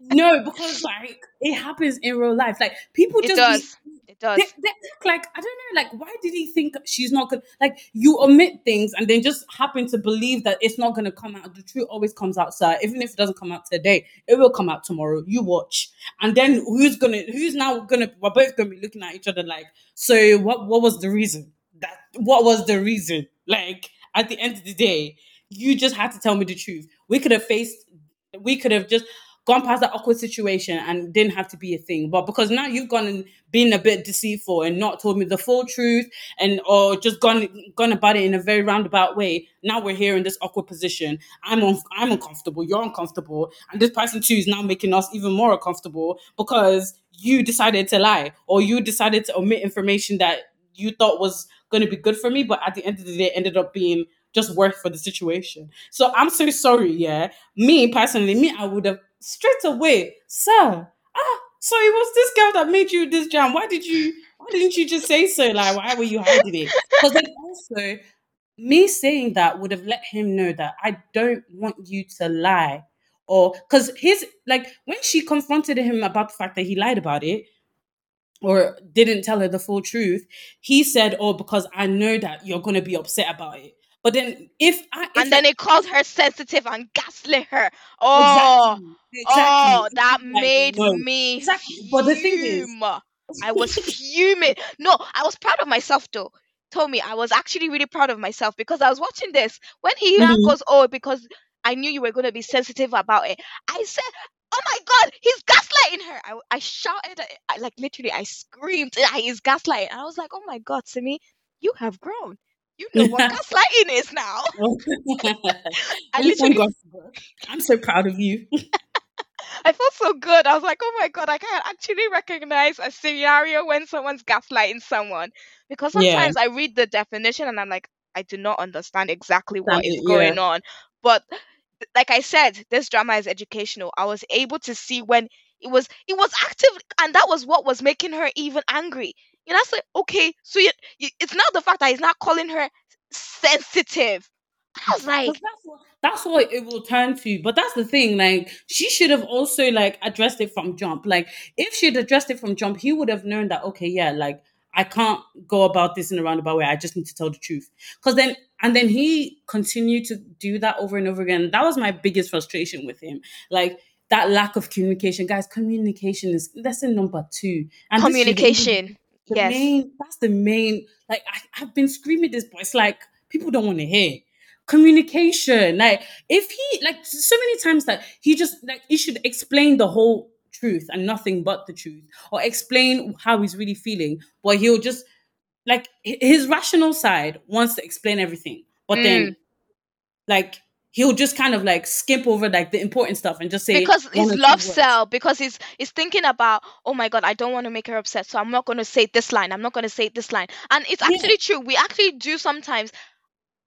no, because like it happens in real life. Like people It just does. be It does. they, they like I don't know, like why did he think she's not good? Like you omit things and then just happen to believe that it's not gonna come out. The truth always comes out, sir. Even if it doesn't come out today, it will come out tomorrow. You watch, and then who's gonna? Who's now gonna? We're both gonna be looking at each other like, so what? What was the reason? That what was the reason? Like at the end of the day, you just had to tell me the truth. We could have faced. We could have just gone past that awkward situation and didn't have to be a thing. But because now you've gone and been a bit deceitful and not told me the full truth and or just gone gone about it in a very roundabout way, now we're here in this awkward position. I'm I'm uncomfortable, you're uncomfortable, and this person too is now making us even more uncomfortable because you decided to lie or you decided to omit information that you thought was going to be good for me, but at the end of the day ended up being just worse for the situation. So I'm so sorry, yeah. Me personally, me, I would have straight away, sir. Ah, so it was this girl that made you this jam. Why did you? Why didn't you just say so? Like, why were you hiding it? Because then also, me saying that would have let him know that I don't want you to lie, or because his like when she confronted him about the fact that he lied about it, or didn't tell her the full truth, he said, "Oh, because I know that you're gonna be upset about it." But then, if I if and then it called her sensitive and gaslit her. Oh, exactly, oh, that like, made no, me exactly. But the thing is. I was fuming. No, I was proud of myself though. Tommy, I was actually really proud of myself because I was watching this when he Mhm. goes, "Oh, because I knew you were going to be sensitive about it." I said, "Oh my God, he's gaslighting her!" I, I shouted, I, like literally, I screamed, "Ah, "He's gaslighting!" And I was like, "Oh my God, Simi, you have grown. You know what gaslighting is now." I literally I'm so proud of you. I felt so good. I was like, oh my god, I can actually recognize a scenario when someone's gaslighting someone. Because Yeah. sometimes I read the definition and I'm like, I do not understand exactly what is going on. But like I said, this drama is educational. I was able to see when it was it was active and that was what was making her even angry. You know, I said, okay, so you, you, it's not the fact that he's not calling her sensitive. I was like, that's what that's what it will turn to. But that's the thing, like she should have also like addressed it from jump. Like if she'd addressed it from jump, he would have known that okay, yeah, like I can't go about this in a roundabout way. I just need to tell the truth. Because then and then he continued to do that over and over again. That was my biggest frustration with him. Like that lack of communication. Guys, communication is lesson number two. And this should even be communication. The Yes. main that's the main like I, i've been screaming this but it's like people don't want to hear communication like if he like so many times that he just like he should explain the whole truth and nothing but the truth or explain how he's really feeling but he'll just like his rational side wants to explain everything but then mm. like he'll just kind of like skip over like the important stuff and just say because his love cell because he's he's thinking about oh my god i don't want to make her upset so i'm not going to say this line i'm not going to say this line and it's Yeah. actually true we actually do sometimes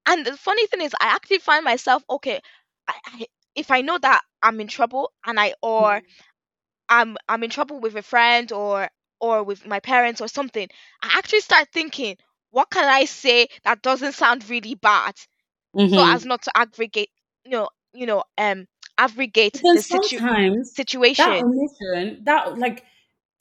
and the funny thing is i actually find myself okay I, I, if i know that i'm in trouble and i or i'm i'm in trouble with a friend or or with my parents or something i actually start thinking what can i say that doesn't sound really bad so Mhm. as not to aggregate you know you know um aggregate the situ- sometimes that situation omission, that like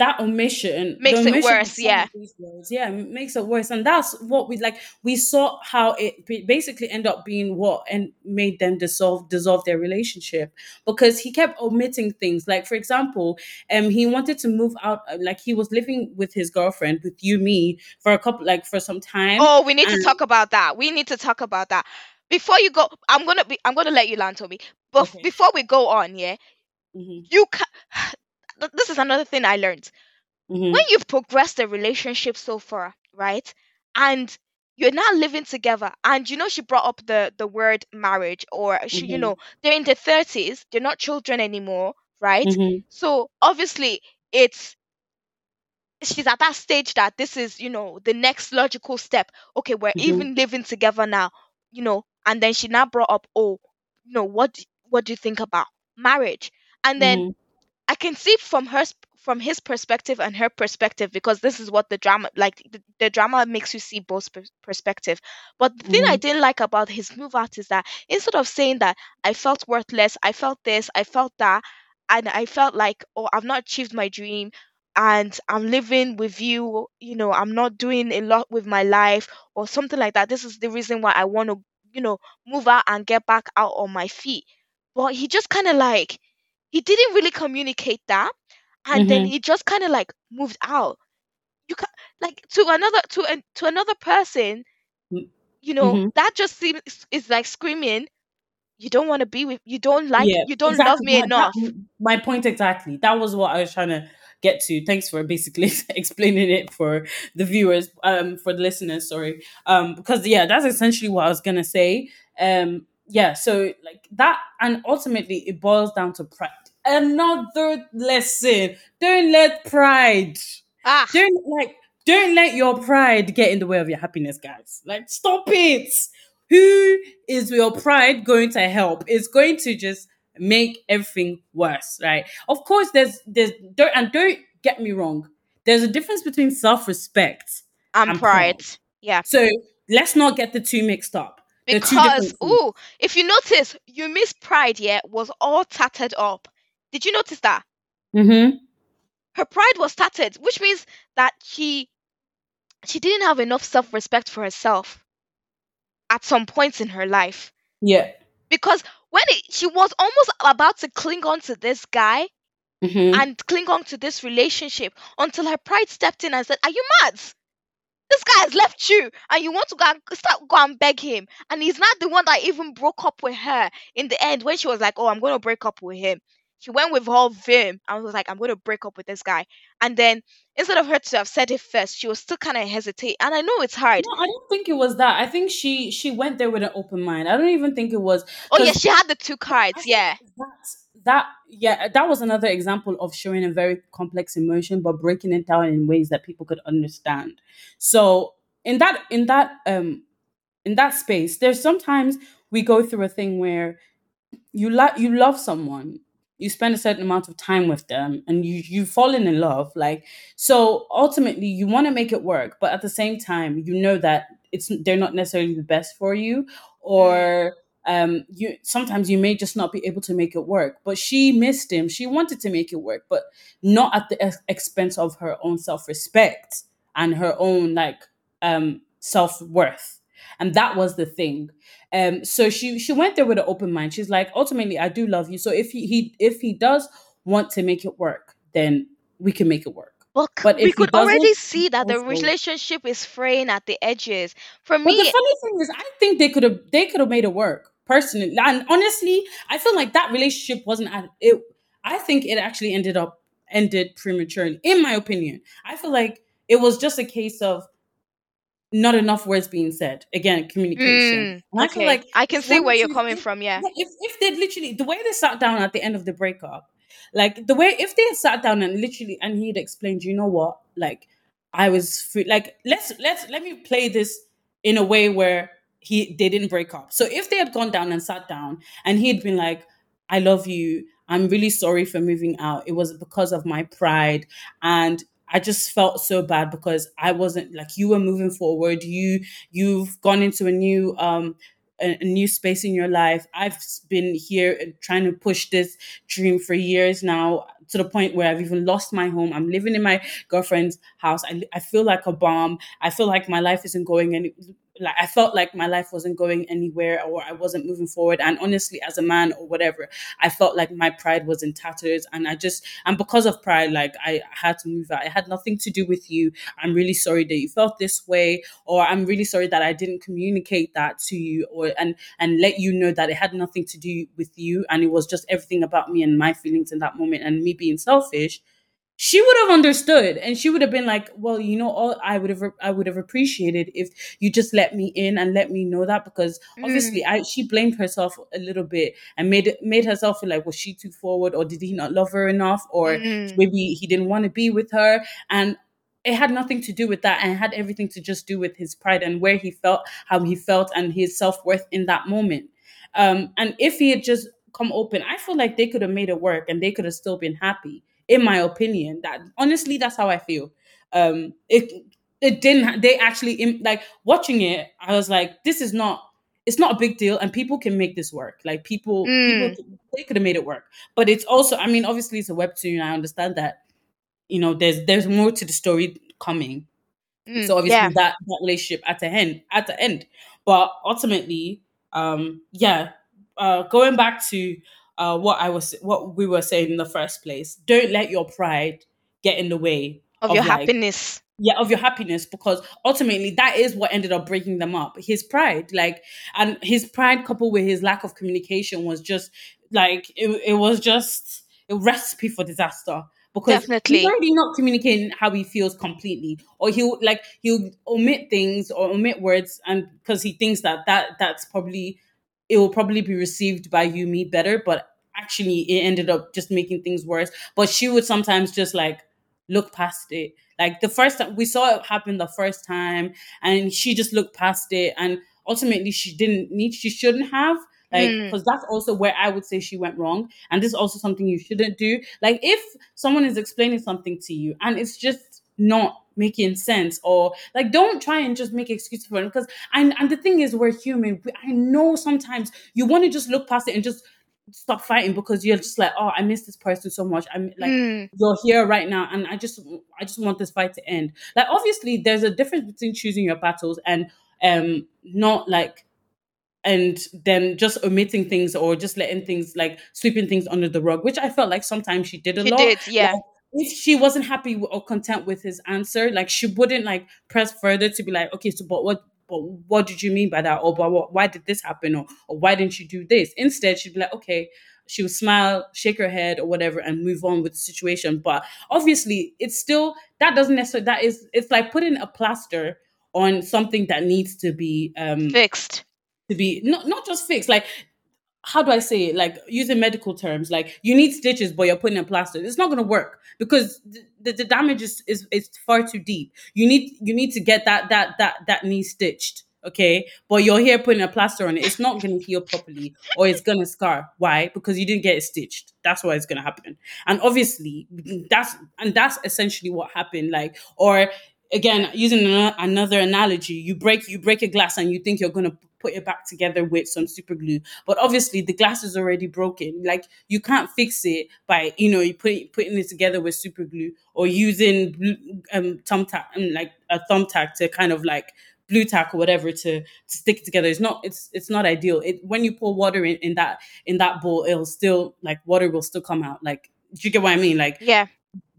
that omission Makes it worse, yeah. words, yeah, makes it worse, and that's what we like. We saw how it basically end up being what and made them dissolve dissolve their relationship because he kept omitting things. Like for example, um, he wanted to move out, uh, like he was living with his girlfriend with Yumi for a couple, like for some time. oh we need to talk about that we need to talk about that before you go i'm gonna be i'm gonna let you land Toby. but Okay. before we go on yeah Mhm, you can this is another thing i learned mhm, when you've progressed the relationship so far right and you're now living together and you know she brought up the the word marriage or she you Mhm. know they're in their 30s they're not children anymore right mhm, so obviously it's she's at that stage that this is you know the next logical step okay we're Mhm. even living together now you know and then she now brought up oh you know what do- what do you think about marriage and then mhm, I can see from her from his perspective and her perspective because this is what the drama like the, the drama makes you see both pers- perspective. But the thing I Mhm. didn't like about his move out is that instead of saying that I felt worthless, I felt this, I felt that, and I felt like oh I've not achieved my dream and I'm living with you, you know, I'm not doing a lot with my life or something like that. This is the reason why I want to, you know, move out and get back out on my feet. But he just kind of like he didn't really communicate that and then Mhm. he just kind of like moved out you can like to another to an, to another person Mm, you know mhm. that just seems is like screaming you don't want to be with you don't like yeah, you don't love me That- enough that- my point exactly. That was what I was trying to get to. Thanks for basically explaining it for the viewers, um, for the listeners. Sorry, um, because yeah, that's essentially what I was gonna say. Um, yeah, so like that, and ultimately it boils down to pride. Another lesson: don't let pride ah don't like don't let your pride get in the way of your happiness guys like stop it who is your pride going to help it's going to just make everything worse right of course there's there's don't and don't get me wrong there's a difference between self-respect i'm and pride pride. yeah so let's not get the two mixed up because oh if you notice Yumi's pride yeah was all tattered up did you notice that mm-hmm. her pride was tattered, which means that she she didn't have enough self-respect for herself at some points in her life. Yeah. Because when it, she was almost about to cling on to this guy Mhm. and cling on to this relationship until her pride stepped in and said, Are you mad? This guy has left you and you want to go and start go and beg him. And he's not the one that even broke up with her in the end when she was like, Oh, I'm gonna break up with him. She went with all vim and was like, I'm gonna break up with this guy. And then instead of her to have said it first, she was still kind of hesitate. And I know it's hard. No, I don't think it was that. I think she she went there with an open mind. I don't even think it was. Oh yeah, she had the two cards. Yeah. that that yeah that was another example of showing a very complex emotion but breaking it down in ways that people could understand so in that in that um in that space there's sometimes we go through a thing where you like you love someone you spend a certain amount of time with them and you you've fallen in love like so ultimately you want to make it work but at the same time you know that it's they're not necessarily the best for you or um you sometimes you may just not be able to make it work but she missed him. She wanted to make it work but not at the ex- expense of her own self-respect and her own like um self-worth and that was the thing um so she she went there with an open mind she's like ultimately i do love you so if he, he if he does want to make it work then we can make it work Well, But we could already see that the relationship is fraying at the edges. For But the funny thing is, I think they could have they could have made it work personally. And honestly, I feel like that relationship wasn't at it. I think it actually ended up ended prematurely, in my opinion. I feel like it was just a case of not enough words being said. Again, communication. Mm, and I okay, like I can see where you're coming if- from. Yeah. if if they literally the way they sat down at the end of the breakup, like the way if they had sat down and literally and he'd explained, you know what, like I was free, like let's let's let me play this in a way where he they didn't break up. So if they had gone down and sat down and he'd been like, I love you, I'm really sorry for moving out. It was because of my pride and I just felt so bad because I wasn't like you were moving forward. You you've gone into a new um a, a new space in your life. I've been here trying to push this dream for years now to the point where I've even lost my home. I'm living in my girlfriend's house. I, I feel like a bomb. I feel like my life isn't going any like I felt like my life wasn't going anywhere or I wasn't moving forward. And honestly, as a man or whatever, I felt like my pride was in tatters. And I just and because of pride, like I had to move out. It had nothing to do with you. I'm really sorry that you felt this way, or I'm really sorry that I didn't communicate that to you, or and and let you know that it had nothing to do with you, and it was just everything about me and my feelings in that moment, and me being selfish. She would have understood, and she would have been like, "Well, you know, all I would have, I would have appreciated if you just let me in and let me know that because obviously, I she blamed herself a little bit and made made herself feel like was she too forward, or did he not love her enough, or Mm. maybe he didn't want to be with her? And it had nothing to do with that and it had everything to just do with his pride and where he felt how he felt and his self-worth in that moment. Um and if he had just come open i feel like they could have made it work and they could have still been happy in my opinion that honestly that's how i feel. Um it it didn't they actually like watching it i was like this is not it's not a big deal and people can make this work. Like people Mm. people they could have made it work. But it's also i mean obviously it's a webtoon i understand that you know there's there's more to the story coming. Mm, so obviously yeah. that that relationship at the end at the end. But ultimately um yeah uh going back to uh what i was what we were saying in the first place don't let your pride get in the way Of your like, happiness. yeah of your happiness because ultimately that is what ended up breaking them up his pride like and his pride coupled with his lack of communication was just like it, it was just a recipe for disaster because Definitely. he's already not communicating how he feels completely or he'll like he'll omit things or omit words and because he thinks that that that's probably it will probably be received by Yumi better but actually it ended up just making things worse. But she would sometimes just like look past it. Like the first time we saw it happen the first time and she just looked past it and ultimately she didn't need she shouldn't have. Like Mm. because that's also where i would say she went wrong and this is also something you shouldn't do. Like if someone is explaining something to you and it's just not making sense or like don't try and just make excuses for it because and and the thing is we're human We- i know sometimes you want to just look past it and just stop fighting because you're just like, oh, I miss this person so much. I'm like, Mm, you're here right now, and I just, I just want this fight to end. Like, obviously, there's a difference between choosing your battles and um not like and then just omitting things or just letting things like sweeping things under the rug, which I felt like sometimes she did a she lot. did, yeah. Like, if she wasn't happy or content with his answer, like she wouldn't like press further to be like, okay, so but what, but what did you mean by that? Or but what, why did this happen? Or or why didn't you do this? Instead, she'd be like, okay, she would smile, shake her head or whatever, and move on with the situation. But obviously, it's still that doesn't necessarily that is it's like putting a plaster on something that needs to be um Fixed. to be not not just fixed like how do I say it? Like using medical terms, like you need stitches, but you're putting a plaster. It's not going to work because the, the, the damage is, is is far too deep. You need you need to get that that that that knee stitched, okay? But you're here putting a plaster on it. It's not going to heal properly, or it's going to scar. Why? Because you didn't get it stitched. That's why it's going to happen. And obviously, that's and that's essentially what happened. Like, or again, using another analogy, you break you break a glass and you think you're going to put it back together with some super glue. But obviously the glass is already broken. Like you can't fix it by you know you put putting it together with super glue or using um thumbtack um, like a thumbtack to kind of like blue tack or whatever to, to stick together. It's not it's it's not ideal. It when you pour water in, in that in that bowl it'll still like water will still come out. Like do you get what i mean? Like Yeah.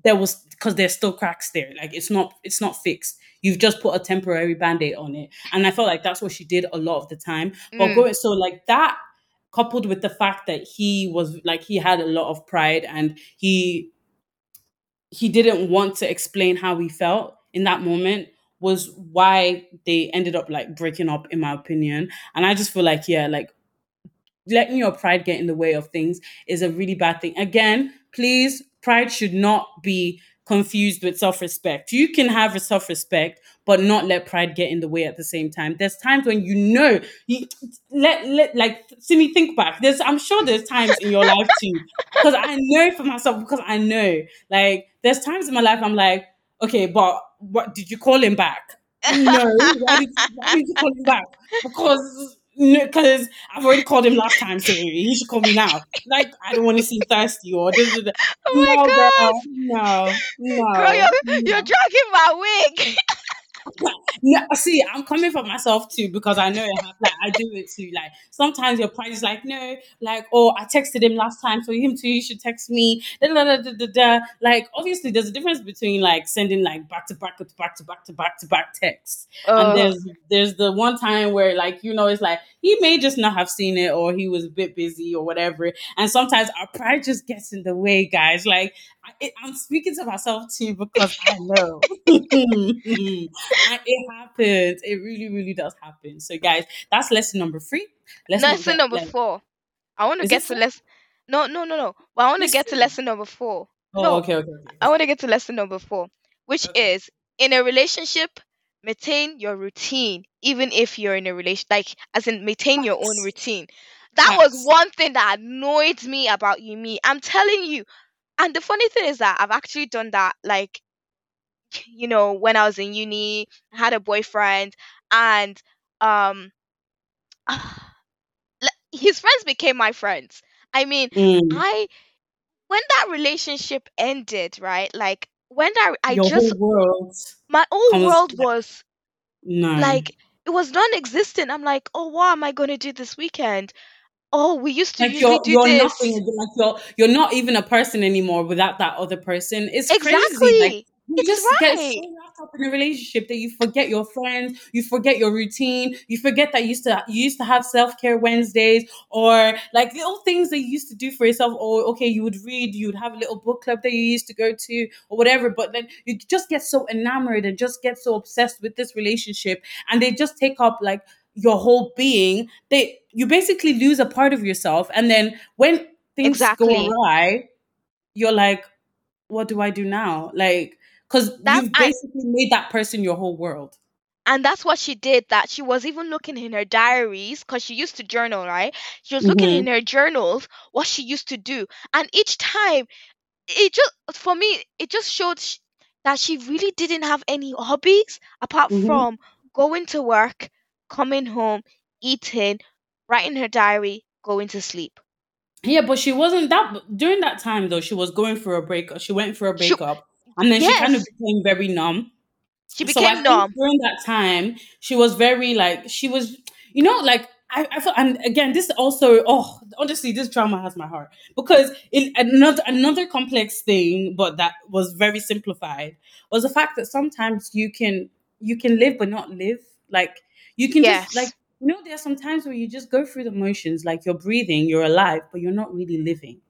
There was because there's still cracks there. Like it's not it's not fixed. You've just put a temporary band-aid on it. And I felt like that's what she did a lot of the time. But Mm. going so like that coupled with the fact that he was like he had a lot of pride and he he didn't want to explain how he felt in that moment was why they ended up like breaking up in my opinion. And I just feel like yeah, like letting your pride get in the way of things is a really bad thing. Again, please, pride should not be confused with self-respect. You can have a self-respect, but not let pride get in the way at the same time. There's times when you know you let let like see me think back. There's I'm sure there's times in your life too. Because I know for myself, because I know. Like there's times in my life I'm like, okay, but what did you call him back? No, why did, why did you call him back? Because because I've already called him last time, so he should call me now. Like I don't want to seem thirsty or this. Oh my no, god. girl, no, no, Girl, you're, no. you're dragging my wig. No, see, I'm coming for myself too because I know it. Like I do it too. Like sometimes your pride is like, no, like, oh, I texted him last time, so him too, you should text me. Da, da, da. Like, obviously, there's a difference between like sending like back to back to back to back to back to back texts, and Oh, there's there's the one time where like you know it's like he may just not have seen it or he was a bit busy or whatever. And sometimes our pride just gets in the way, guys. Like I, it, I'm speaking to myself too because I know. It happens. It really, really does happen. So, guys, that's lesson number three. Let's lesson get, number four. I want to get to lesson. No, no, no, no. But I want to get to lesson number four. Oh, No, okay, okay. okay. I want to get to lesson number four, which Okay. is in a relationship, maintain your routine, even if you're in a relation, like as in maintain your own routine. That was one thing that annoyed me about Yumi. I'm telling you. And the funny thing is that I've actually done that, like, you know, when I was in uni, I had a boyfriend, and um, his friends became my friends. I mean, Mm. I when that relationship ended, right? Like when that I Your just world my whole world was no. like it was non-existent. I'm like, oh, what am I gonna do this weekend? Oh, we used to like you're do you're this. nothing like you're you're not even a person anymore without that other person it's crazy like Exactly. you It's just get so wrapped up in a relationship that you forget your friends you forget your routine you forget that you used to you used to have self-care wednesdays or like little things that you used to do for yourself or okay you would read you would have a little book club that you used to go to or whatever but then you just get so enamored and just get so obsessed with this relationship and they just take up like your whole being they you basically lose a part of yourself and then when things go Exactly. awry you're like what do i do now like because you've I basically made that person your whole world and that's what she did. That she was even looking in her diaries because she used to journal, right? She was looking mm-hmm. in her journals what she used to do, and each time it just for me it just showed sh- that she really didn't have any hobbies apart Mm-hmm. from going to work, coming home, eating, writing her diary, going to sleep. Yeah, but she wasn't that during that time though. She was going for a breakup. She went for a She, breakup, and then she kind of became very numb. she So became think numb. during that time, she was very like she was, you know, like I, I felt, and again, this also, oh, honestly, this drama has my heart because it, another another complex thing, but that was very simplified, was the fact that sometimes you can you can live but not live. Like you can just like Yes. You know, there are some times where you just go through the motions, like you're breathing, you're alive, but you're not really living.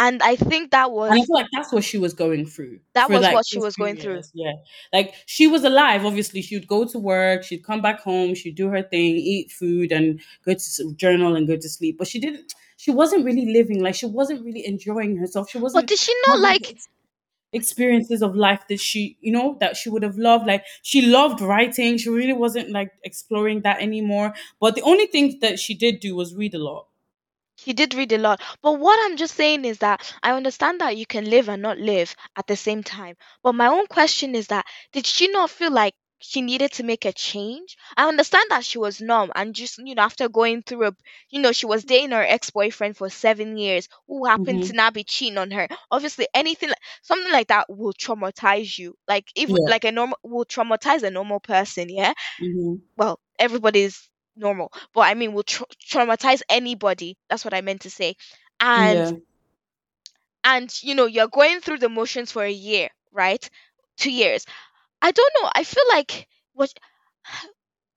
And I think that And I feel like that's what she was going through that was like what she was going through. Yeah. Like she was alive. Obviously, she would go to work, she'd come back home, she'd do her thing, eat food, and go to journal and go to sleep. But she didn't, she wasn't really living. Like she wasn't really enjoying herself. She wasn't But did she not like experiences of life that she, you know, that she would have loved. Like she loved writing. She really wasn't like exploring that anymore. But the only thing that she did do was read a lot. She did read a lot. But what I'm just saying is that I understand that you can live and not live at the same time. But my own question is that did she not feel like she needed to make a change? I understand that she was numb and just, you know, after going through a, you know, she was dating her ex boyfriend for seven years who happened to Mm-hmm. now be cheating on her. Obviously, anything, like- something like that will traumatize you. Like, even Yeah. like a normal, will traumatize a normal person, yeah? Mm-hmm. well, everybody's normal, but I mean, will tra- traumatize anybody. That's what I meant to say. And Yeah. and you know, you're going through the motions for a year, right? Two years. I don't know. I feel like what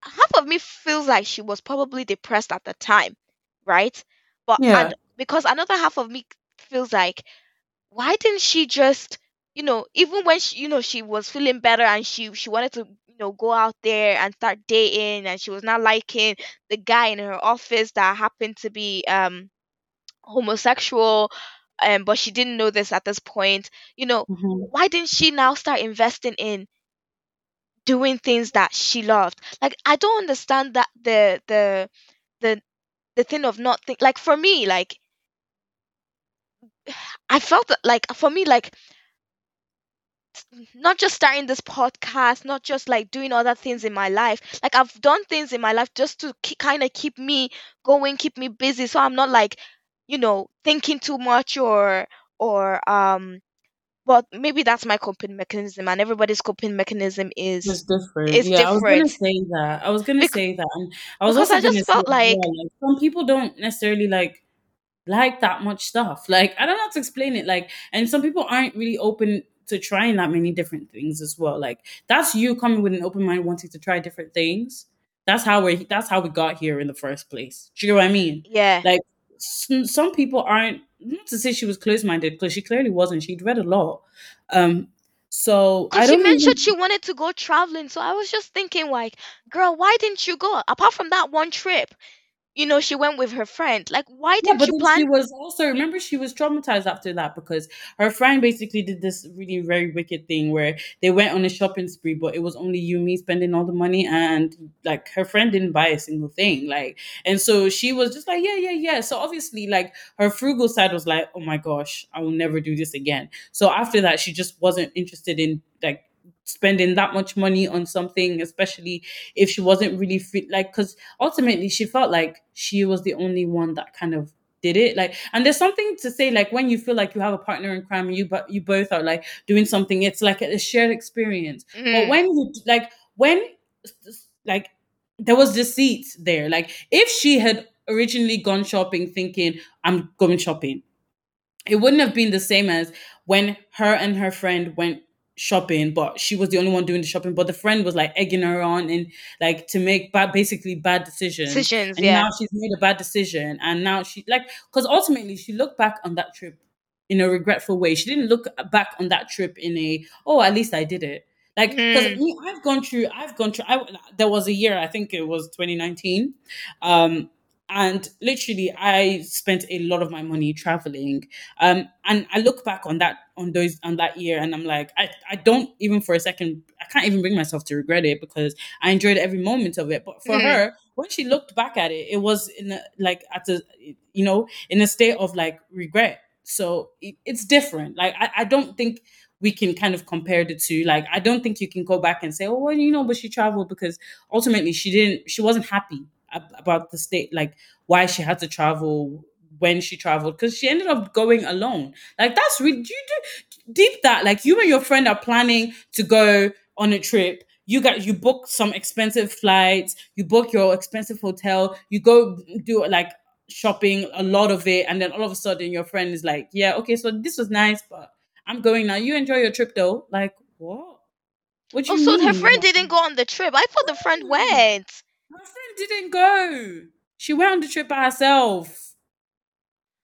half of me feels like she was probably depressed at the time, right? But Yeah. and because another half of me feels like why didn't she just you know even when she you know she was feeling better and she she wanted to you know go out there and start dating and she was not liking the guy in her office that happened to be um homosexual um but she didn't know this at this point you know Mm-hmm. why didn't she now start investing in doing things that she loved like i don't understand that the the the the thing of not think like for me like i felt that like for me like not just starting this podcast, not just like doing other things in my life. Like I've done things in my life just to ke- kind of keep me going, keep me busy, so I'm not like, you know, thinking too much or or um. But maybe that's my coping mechanism, and everybody's coping mechanism It's is different. is Yeah, I was gonna say that. I was gonna Bec- say that, and I was because also I just say felt like well, like some people don't necessarily like like that much stuff. Like I don't know how to explain it. Like, and some people aren't really open to trying that many different things as well. Like that's you coming with an open mind, wanting to try different things. That's how we. That's how we got here in the first place. Do you know what I mean? yeah. Like some people aren't. Not to say she was close minded because she clearly wasn't. She'd read a lot. Um. So I she mentioned she wanted to go traveling, so I was just thinking, like, girl, why didn't you go? Apart from that one trip, you know, she went with her friend. Like, why Yeah, didn't but you plan? she was also remember she was traumatized after that because her friend basically did this really very wicked thing where they went on a shopping spree, but it was only Yumi spending all the money and like her friend didn't buy a single thing. Like and so she was just like, Yeah, yeah, yeah. So obviously like her frugal side was like, Oh my gosh, I will never do this again. So after that she just wasn't interested in like spending that much money on something, especially if she wasn't really fit like because ultimately she felt like she was the only one that kind of did it like and there's something to say like when you feel like you have a partner in crime you but you both are like doing something it's like a shared experience. But Mm, when you like when like there was deceit there like if she had originally gone shopping thinking i'm going shopping it wouldn't have been the same as when her and her friend went shopping, but she was the only one doing the shopping. But the friend was like egging her on and like to make bad, basically bad decisions. decisions, And now yeah. she's made a bad decision, and now she like because ultimately she looked back on that trip in a regretful way. She didn't look back on that trip in a oh at least I did it. Like because Mm, me, I've gone through, I've gone through. I, there was a year, I think it was 2019, um, and literally I spent a lot of my money traveling um, and I look back on that on those on that year, and I'm like, I, I don't even for a second, I can't even bring myself to regret it because I enjoyed every moment of it. But for mm, her, when she looked back at it, it was in a, like at a you know in a state of like regret. So it, it's different. Like I, I don't think we can kind of compare the two. Like I don't think you can go back and say, oh well, you know, but she traveled because ultimately she didn't, she wasn't happy about the state, like why she had to travel when she traveled because she ended up going alone. Like that's really you do deep that like you and your friend are planning to go on a trip. You got you book some expensive flights, you book your expensive hotel, you go do like shopping, a lot of it, and then all of a sudden your friend is like, Yeah, okay, so this was nice, but I'm going now. You enjoy your trip though. Like, what? What do Oh, you so her friend didn't go on the trip. I thought the friend went. Didn't go. She went on the trip by herself.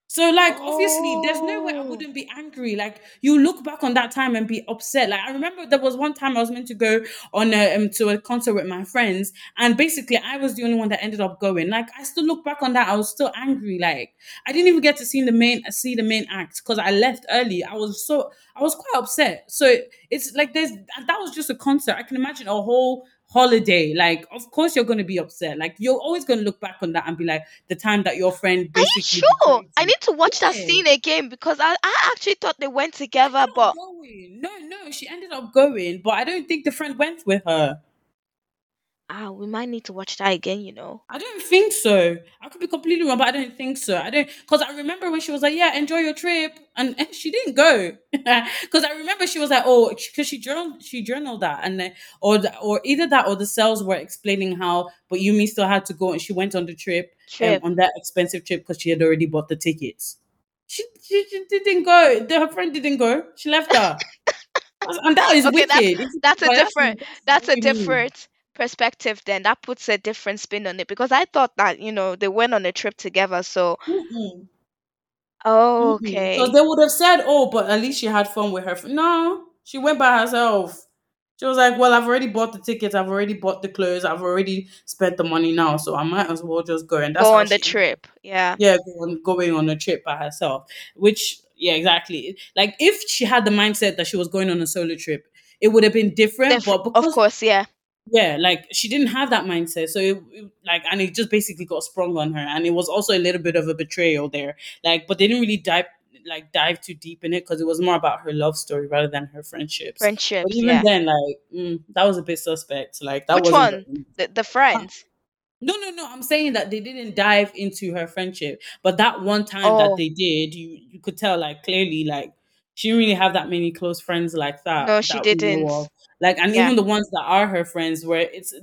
So, like, obviously, there's no way I Oh. wouldn't be angry. Like, you look back on that time and be upset. Like, I remember there was one time I was meant to go on a, um, to a concert with my friends, and basically, I was the only one that ended up going. Like, I still look back on that. I was still angry. Like, I didn't even get to see the main see the main act because I left early. I was so I was quite upset. So it's like there's that was just a concert. I can imagine a whole holiday. Like, of course you're gonna be upset. Like, you're always gonna look back on that and be like, the time that your friend Are you sure? I need to watch that scene again because I, I actually thought they went together, but going. No, no, she ended up going, but I don't think the friend went with her. Ah, we might need to watch that again, you know. I don't think so. I could be completely wrong, but I don't think so. I don't because I remember when she was like, "Yeah, enjoy your trip," and, and she didn't go because I remember she was like, "Oh," because she journaled, she journaled that, and then or or either that or the cells were explaining how, but Yumi still had to go, and she went on the trip, um, Trip. on that expensive trip because she had already bought the tickets. She, she, she didn't go. The, her friend didn't go. She left her. and that is Okay, that's- wicked. It's- that's a different- That's a really mean. different perspective then. That puts a different spin on it because I thought that, you know, they went on a trip together. So, Mm-mm. oh, okay. Because they would have said, "Oh, but at least she had fun with her." fr-" No, she went by herself. She was like, "Well, I've already bought the tickets. I've already bought the clothes. I've already spent the money now, so I might as well just go." And that's Go on the trip. Yeah. Yeah, go on, going on a trip by herself. Which, yeah, exactly. Like if she had the mindset that she was going on a solo trip, it would have been different. Def- but because of course, yeah. Yeah like she didn't have that mindset so it, it- like and it just basically got sprung on her and it was also a little bit of a betrayal there like but they didn't really dive like dive too deep in it because it was more about her love story rather than her friendships but Friendships, even yeah. then like mm, that was a bit suspect like that Which wasn't one? The, the friends. no no no i'm saying that they didn't dive into her friendship but that one time Oh. that they did you you could tell like clearly like she didn't really have that many close friends like that No, she that we know didn't. of. Like and Yeah. even the ones that are her friends where it's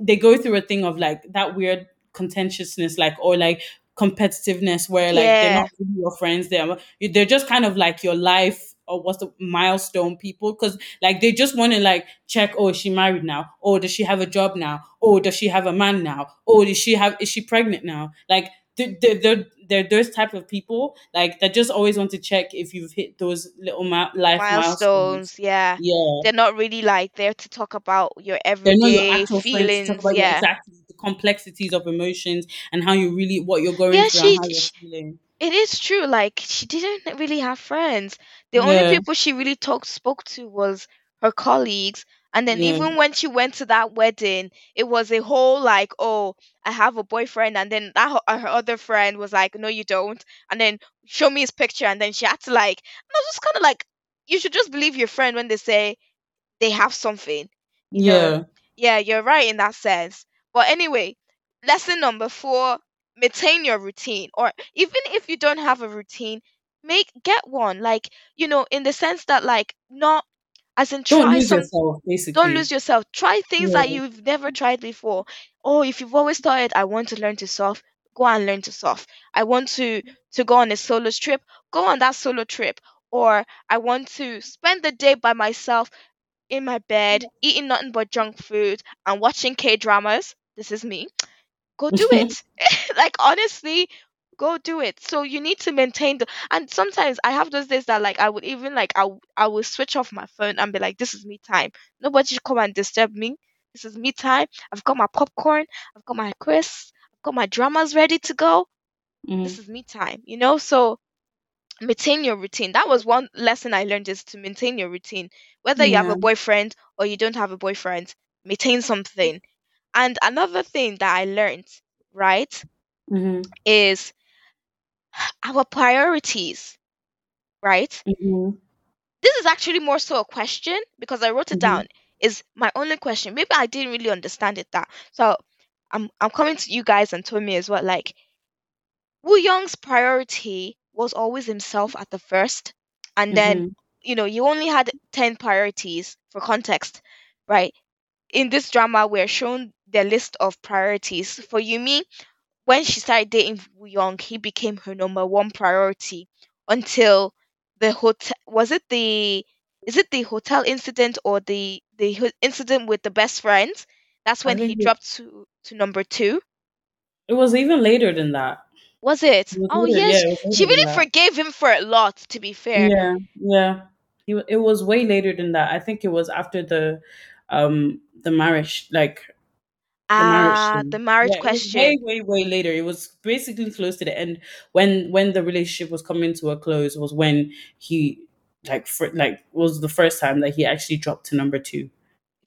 they go through a thing of like that weird contentiousness like or like competitiveness where like they're not really your friends they're they're just kind of like your life or what's the milestone people because like they just want to like check oh is she married now? Oh does she have a job now? Oh does she have a man now? Oh does she have is she pregnant now? Like they're, they're, they're, those type of people like that just always want to check if you've hit those little ma- life milestones Milestones, yeah. yeah They're not really like there to talk about your your everyday to feelings. your Yeah. exactly the complexities of emotions and how you really what you're going Yeah, through she- and how you're she- feeling. It is true. Like she didn't really have friends. The only Yeah. people she really talked spoke to was her colleagues. And then Yeah. even when she went to that wedding, it was a whole like, oh, I have a boyfriend, and then that ho- uh, her other friend was like, no, you don't, and then show me his picture, and then she had to like, and I was just kind of like, you should just believe your friend when they say they have something. you know. Yeah. Yeah, you're right in that sense. But anyway, lesson number four maintain your routine. Or even if you don't have a routine, make get one. Like, you know, in the sense that like not as in Don't try lose some yourself, basically. don't lose yourself. Try things that Yeah. you've never tried before. Oh, if you've always thought I want to learn to surf, go and learn to surf. I want to to go on a solo trip, go on that solo trip. Or I want to spend the day by myself in my bed, eating nothing but junk food and watching K dramas. This is me. Go do it. like honestly, go do it. So you need to maintain the and sometimes I have those days that like I would even like I w- I will switch off my phone and be like, this is me time. Nobody should come and disturb me. This is me time. I've got my popcorn. I've got my crisps. I've got my dramas ready to go. Mhm. This is me time. You know, so maintain your routine. That was one lesson I learned is to maintain your routine. Whether you have a boyfriend or you don't have a boyfriend, maintain something. And another thing that I learned, right, Mhm. is our priorities, right? Mhm. This is actually more so a question because I wrote it Mhm. down. Is my only question. Maybe I didn't really understand it that. So I'm I'm coming to you guys and Tommy as well. Like, Woong's priority was always himself at the first, and then hmm you know you only had ten priorities for context, right? In this drama, we're shown the list of priorities for Yumi. When she started dating Woong, he became her number one priority until the hotel. Was it the is it the hotel incident or the the ho- incident with the best friends? That's when he it, dropped to to number two. it was even later than that. Was it? It was Oh later, yeah, yes, it she really forgave him for a lot. To be fair, Yeah, yeah. It, it was way later than that. I think it was after the um the marriage, like the marriage ah, the marriage Yeah, question. way, way, way later. It was basically close to the end when when the relationship was coming to a close. Was when he like for, like was the first time that he actually dropped to number two.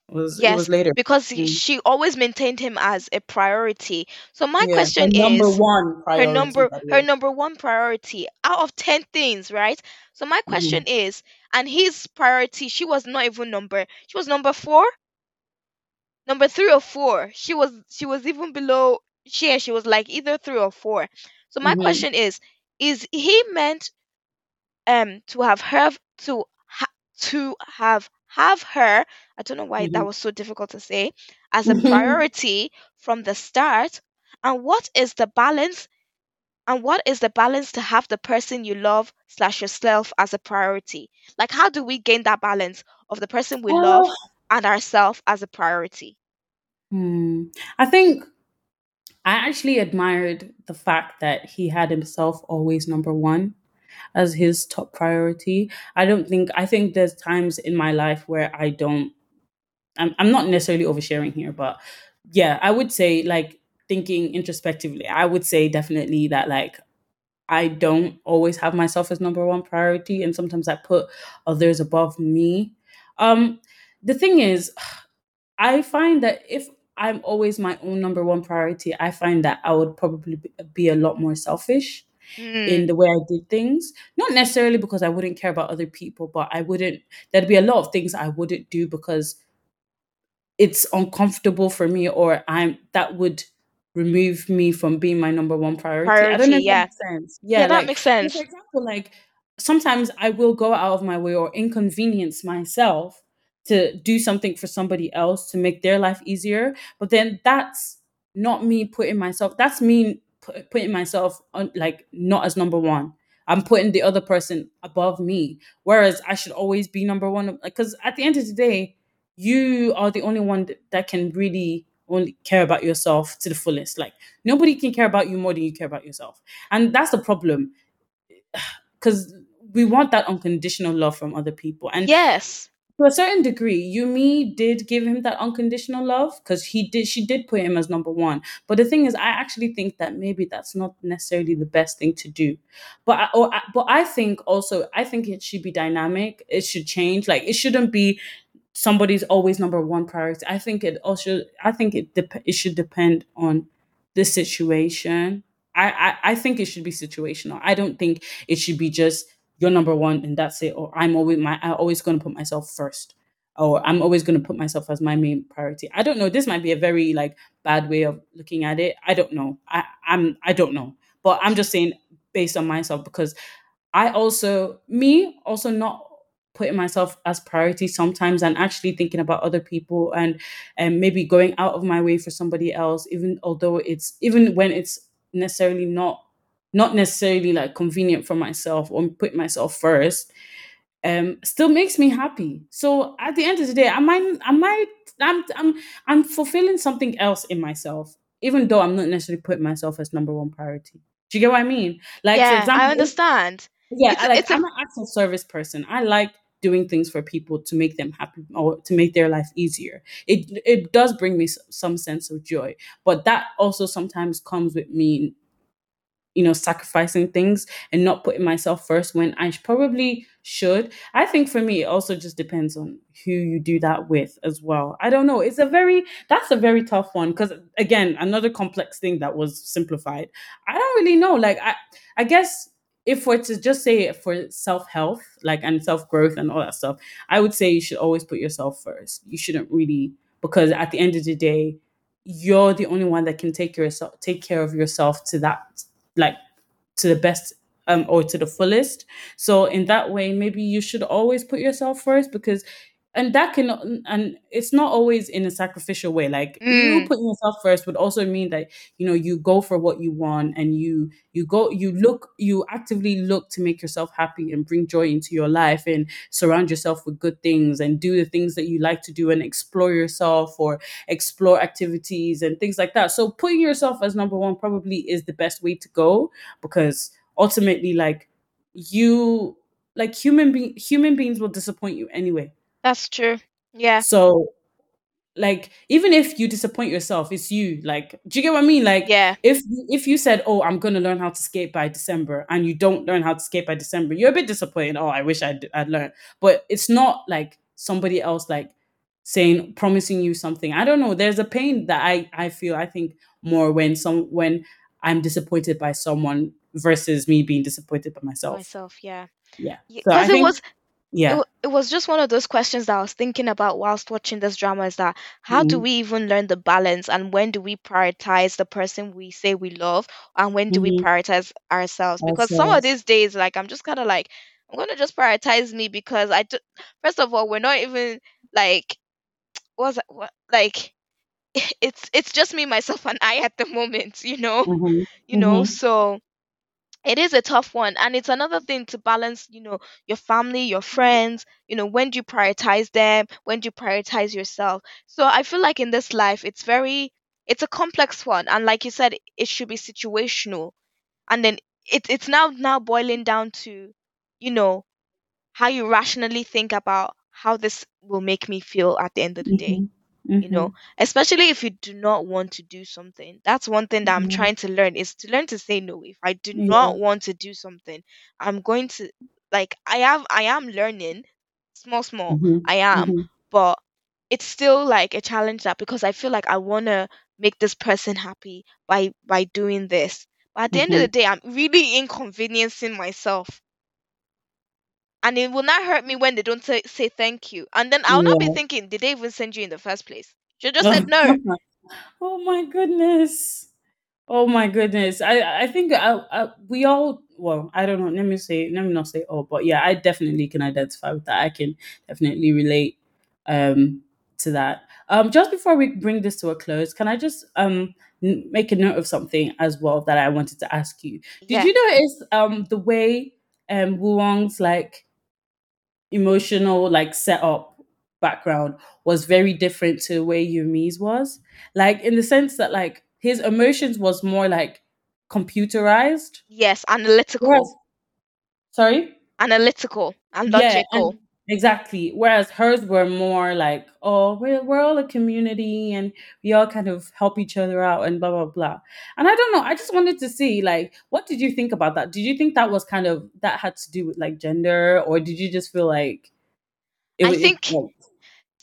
It was it Yes, was later. because Mm. she always maintained him as a priority. So my Yeah, her question number is one her number By her number one priority out of 10 things, right? So my Mhm. question is, and his priority, she was not even number, she was number 4, number 3 or 4. She was she was even below she she was like either 3 or 4. So my Mhm. question is, is he meant um to have her to ha- to have have her i don't know why that Mhm. was so difficult to say as a priority from the start and what is the balance and what is the balance to have the person you love slash yourself as a priority like how do we gain that balance of the person we love and ourselves as a priority hmm. I think I actually admired the fact that he had himself always number one as his top priority. I don't think I think there's times in my life where I don't I'm I'm not necessarily oversharing here, but yeah, I would say like thinking introspectively, I would say definitely that like I don't always have myself as number one priority and sometimes I put others above me. Um the thing is I find that if I'm always my own number one priority, I find that I would probably be a lot more selfish in mm, the way I did things. Not necessarily because I wouldn't care about other people, but I wouldn't, there'd be a lot of things I wouldn't do because it's uncomfortable for me or I'm, that would remove me from being my number one priority. I don't know priority if that yeah makes sense. yeah Yeah, that like, makes so for sense example, like sometimes I will go out of my way or inconvenience myself to do something for somebody else to make their life easier. But then that's not me putting myself, that's me pu- putting myself on like not as number one. I'm putting the other person above me. Whereas I should always be number one. Because at the end of the day, you are the only one that can really only care about yourself to the fullest. Like nobody can care about you more than you care about yourself. And that's the problem because we want that unconditional love from other people. And yes to a certain degree, Yumi did give him that unconditional love because he did she did put him as number one. But the thing is, I actually think that maybe that's not necessarily the best thing to do. But I, or, but I think also I think it should be dynamic. It should change. Like it shouldn't be somebody's always number one priority. I think it also I think it dep- it should depend on the situation. I, I I think it should be situational. I don't think it should be just you're number one and that's it. Or I'm always my I'm always gonna put myself first. Or I'm always gonna put myself as my main priority. I don't know. This might be a very like bad way of looking at it. I don't know. I, I'm I don't know. But I'm just saying based on myself because I also me also not putting myself as priority sometimes and actually thinking about other people and and maybe going out of my way for somebody else even although it's even when it's necessarily not not necessarily like convenient for myself or put myself first um still makes me happy so at the end of the day i might i might i'm i'm i'm fulfilling something else in myself even though i'm not necessarily putting myself as number one priority do you get what i mean like yeah i example if understand yeah, it's, like, it's a- i'm an acts of service person. I like doing things for people to make them happy or to make their life easier. It it does bring me some sense of joy, but that also sometimes comes with me you know, sacrificing things and not putting myself first when I probably should. I think for me, it also just depends on who you do that with as well. I don't know. It's a very, that's a very tough one because, again, another complex thing that was simplified. I don't really know. Like, I, I guess if we're to just say it for self health, like, and self growth and all that stuff, I would say you should always put yourself first. You shouldn't really, because at the end of the day, you're the only one that can take yourself take care of yourself to that like to the best um, or to the fullest. So in that way, maybe you should always put yourself first because and that can and it's not always in a sacrificial way. Like you Mm, putting yourself first would also mean that you know you go for what you want and you you go you look you actively look to make yourself happy and bring joy into your life and surround yourself with good things and do the things that you like to do and explore yourself or explore activities and things like that. So putting yourself as number one probably is the best way to go because ultimately like you like human being human beings will disappoint you anyway that's true. Yeah. so like even if you disappoint yourself, it's you. Like, do you get what I mean? Like Yeah. if if you said, "Oh, I'm gonna learn how to skate by December," and you don't learn how to skate by December, you're a bit disappointed. Oh, I wish I'd I'd learned, but it's not like somebody else like saying promising you something. I don't know. There's a pain that I I feel. I think more when some when I'm disappointed by someone versus me being disappointed by myself. Myself, yeah. Yeah. Yeah, So because it think was yeah. wa- it was just one of those questions that I was thinking about whilst watching this drama is that how do Mm-hmm. we even learn the balance and when do we prioritize the person we say we love and when do we Mm-hmm. prioritize ourselves? Because some of these days, like I'm just kind of like I'm gonna just prioritize me because I do, first of all we're not even like was what like it's it's just me myself and I at the moment, you know, Mm-hmm. you know. Mm-hmm. So it is a tough one and it's another thing to balance you know your family your friends you know when do you prioritize them when do you prioritize yourself? So i feel like in this life it's very it's a complex one and like you said it should be situational. And then it, it's now now boiling down to you know how you rationally think about how this will make me feel at the end of the day. Mm-hmm. You know especially if you do not want to do something that's one thing that i'm Mm-hmm. trying to learn is to learn to say no if i do not want to do something i'm going to like i have i am learning small small Mm-hmm. i am Mm-hmm. but it's still like a challenge that because i feel like i want to make this person happy by by doing this but at the end of Mm-hmm. the day i'm really inconveniencing myself and it will not hurt me when they don't say, say thank you and then i'll not be Yeah. thinking did they even send you in the first place she just said no oh my goodness. Oh my goodness. I I think I, I, we all well, I don't know. Let me say let me not say all, but yeah, I definitely can identify with that. I can definitely relate um to that. Um just before we bring this to a close, can I just um n- make a note of something as well that I wanted to ask you. Did yeah you notice um the way um Woong's like emotional like setup background was very different to where Yumi's was. Like in the sense that like his emotions was more like computerized. Yes, Whereas analytical, sorry? analytical, and Yeah, logical. and exactly. Whereas hers were more like, oh, we're we're all a community and we all kind of help each other out and blah blah blah. And I don't know. I just wanted to see like, what did you think about that? Did you think that was kind of that had to do with like gender, or did you just feel like it? I wa- it think well,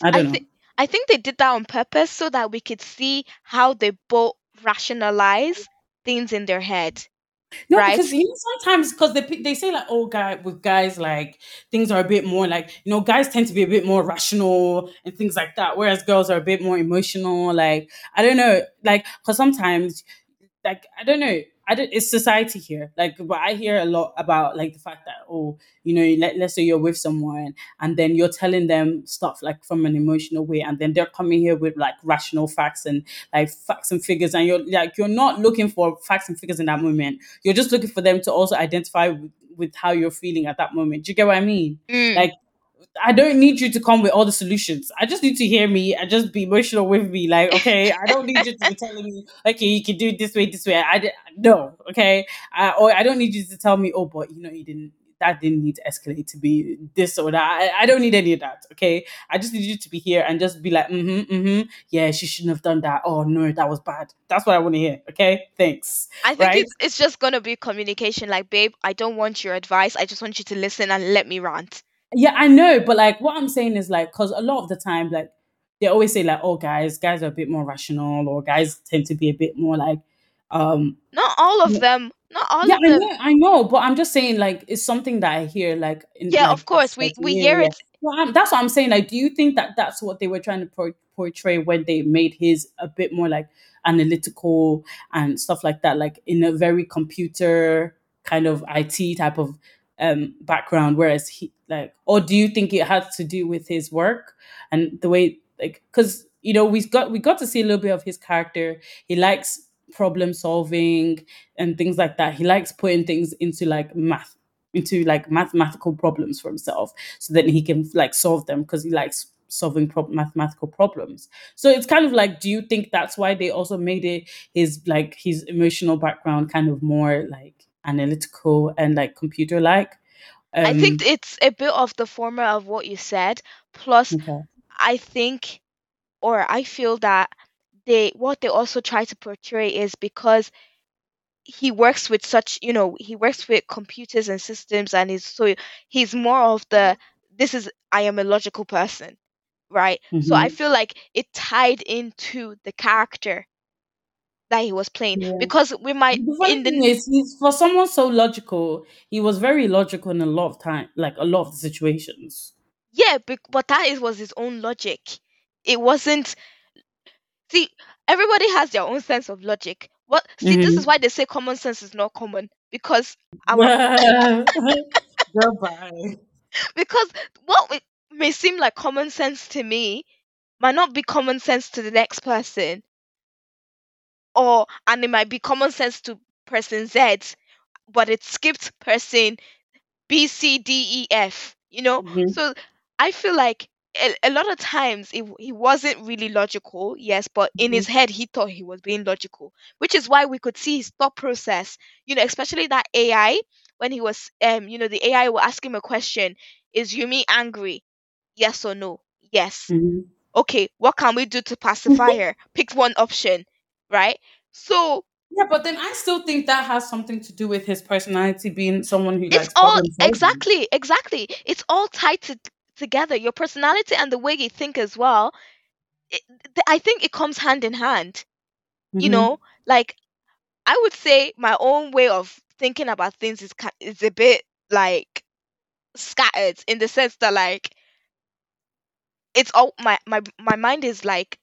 I I don't know. think I think they did that on purpose so that we could see how they both rationalize things in their head, No, right? because you know sometimes because they they say like oh guy with guys like things are a bit more like you know guys tend to be a bit more rational and things like that, whereas girls are a bit more emotional. Like I don't know, like because sometimes like I don't know. I don't, it's society here. Like, but I hear a lot about like the fact that oh, you know, let, let's say you're with someone and then you're telling them stuff like from an emotional way, and then they're coming here with like rational facts and like facts and figures, and you're like you're not looking for facts and figures in that moment. You're just looking for them to also identify with, with how you're feeling at that moment. Do you get what I mean? Mm. Like I don't need you to come with all the solutions. I just need to hear me and just be emotional with me. Like, okay, I don't need you to be telling me, okay, you can do it this way, this way. I no, okay, uh, or I don't need you to tell me, oh, but you know, you didn't. That didn't need to escalate to be this or that. I, I don't need any of that. Okay, I just need you to be here and just be like, mm-hmm, mm-hmm. Yeah, she shouldn't have done that. Oh no, that was bad. That's what I want to hear. Okay, thanks. I think Right? it's it's just gonna be communication. Like, babe, I don't want your advice. I just want you to listen and let me rant. Yeah, I know, but like what I'm saying is like because a lot of the time, like they always say like, oh, guys, guys are a bit more rational, or guys tend to be a bit more like, um, Not all of them. Not all yeah, of I them. know, I know, but I'm just saying like it's something that I hear like in Yeah, like of course. We we hear it. Well, that's what I'm saying. Like, do you think that that's what they were trying to por- portray when they made his a bit more like analytical and stuff like that, like in a very computer kind of IT type of um, background, whereas he like, or do you think it has to do with his work and the way like because you know we got we got to see a little bit of his character. He likes problem solving and things like that. He likes putting things into like math into like mathematical problems for himself so that he can like solve them because he likes solving pro- mathematical problems. So it's kind of like, do you think that's why they also made it his like his emotional background kind of more like analytical and like computer like? I think Um, it's a bit of the former of what you said. Plus, okay. I think, or I feel that they what they also try to portray is because he works with such, you know, he works with computers and systems, and he's so he's more of the this is I am a logical person, right? So I hmm feel like it tied into the character that he was playing Yeah. because we might The funny in the thing is, he's for someone so logical, he was very logical in a lot of time, like a lot of the situations. yeah, but that is was his own logic. It wasn't see everybody has their own sense of logic what see this is hmm why they say common sense is not common because our Goodbye. because what may seem like common sense to me might not be common sense to the next person or and it might be common sense to person z but it skipped person B, C, D, E, F, you know? hmm So I feel like a, a lot of times it, he wasn't really logical, yes, but in his head he thought he was being logical, which is why we could see his thought process, you know, especially that AI when he was, um, you know, the AI will ask him a question Is Yumi angry? Yes or no? Yes. hmm Okay, what can we do to pacify her? Pick one option, right? So Yeah, but then I still think that has something to do with his personality being someone who it's all exactly, exactly. It's all tied to, together. Your personality and the way you think as well it, I think it comes hand in hand. You hmm know, like I would say my own way of thinking about things is is a bit like scattered in the sense that like it's all my my my mind is like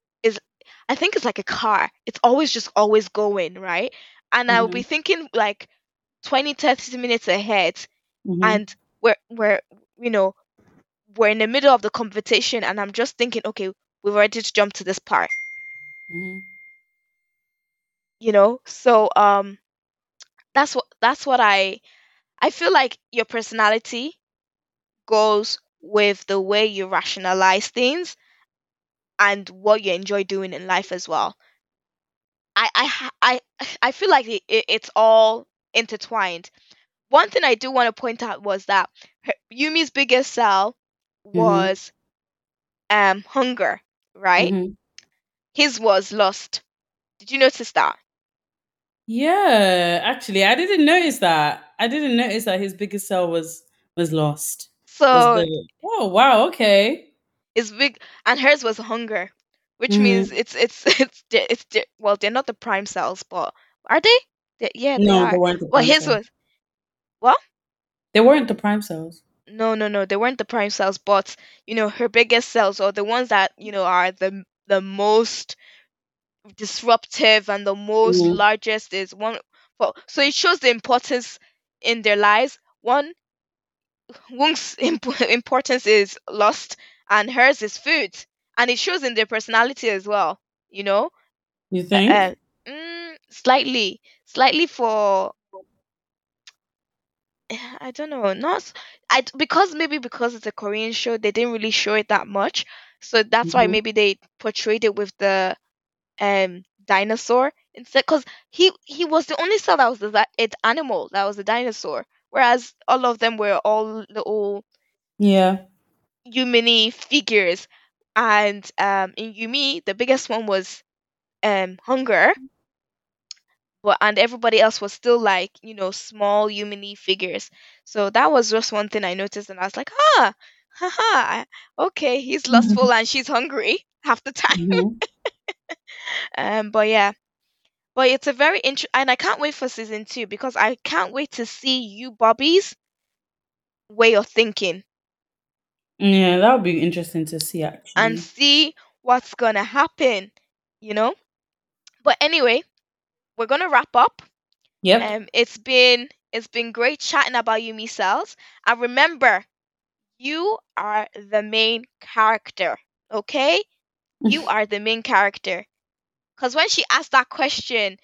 I think it's like a car. It's always just always going, right? And I will be hmm thinking like 20 30 minutes ahead hmm and we're we're you know, we're in the middle of the conversation and I'm just thinking, okay, we've already to jump to this part, hmm you know? So um that's what that's what I I feel like your personality goes with the way you rationalize things and what you enjoy doing in life as well. I I I I feel like it, it, it's all intertwined. One thing I do want to point out was that her, Yumi's biggest cell hmm was um hunger, right? hmm His was lust. Did you notice that? Yeah, actually, I didn't notice that. I didn't notice that his biggest cell was was lost. Was So the oh wow okay. His big and hers was hunger, which means hmm it's it's it's di- it's di- well they're not the prime cells, but are they? They- yeah, they No, they weren't the Well, his cells. was well. They weren't the prime cells. No, no, no. They weren't the prime cells, but you know, her biggest cells or the ones that, you know, are the the most disruptive and the most hmm largest is one well, so it shows the importance in their lives. One Woong's imp- importance is lust and hers is food. And it shows in their personality as well, you know? You think? uh, mm, slightly, slightly for I don't know, not I because maybe because it's a Korean show, they didn't really show it that much. So that's why hmm maybe they portrayed it with the um dinosaur instead because he he was the only cell that was the it animal that was a dinosaur, whereas all of them were all little Yeah. Yumini figures. And um in Yumi, the biggest one was um hunger, but and everybody else was still like you know small Yumini figures. So that was just one thing I noticed, and I was like, ah, haha, okay, he's lustful and she's hungry half the time. hmm Um, but yeah, but it's a very interesting, and I can't wait for season two because I can't wait to see Yoo Babi's way of thinking Yeah, that would be interesting to see and actually. see what's gonna happen, you know. But anyway, we're gonna wrap up. Yep. Um, it's been It's been great chatting about you, Cells. And remember, you are the main character, okay? You are the main character. Because when she asked that question,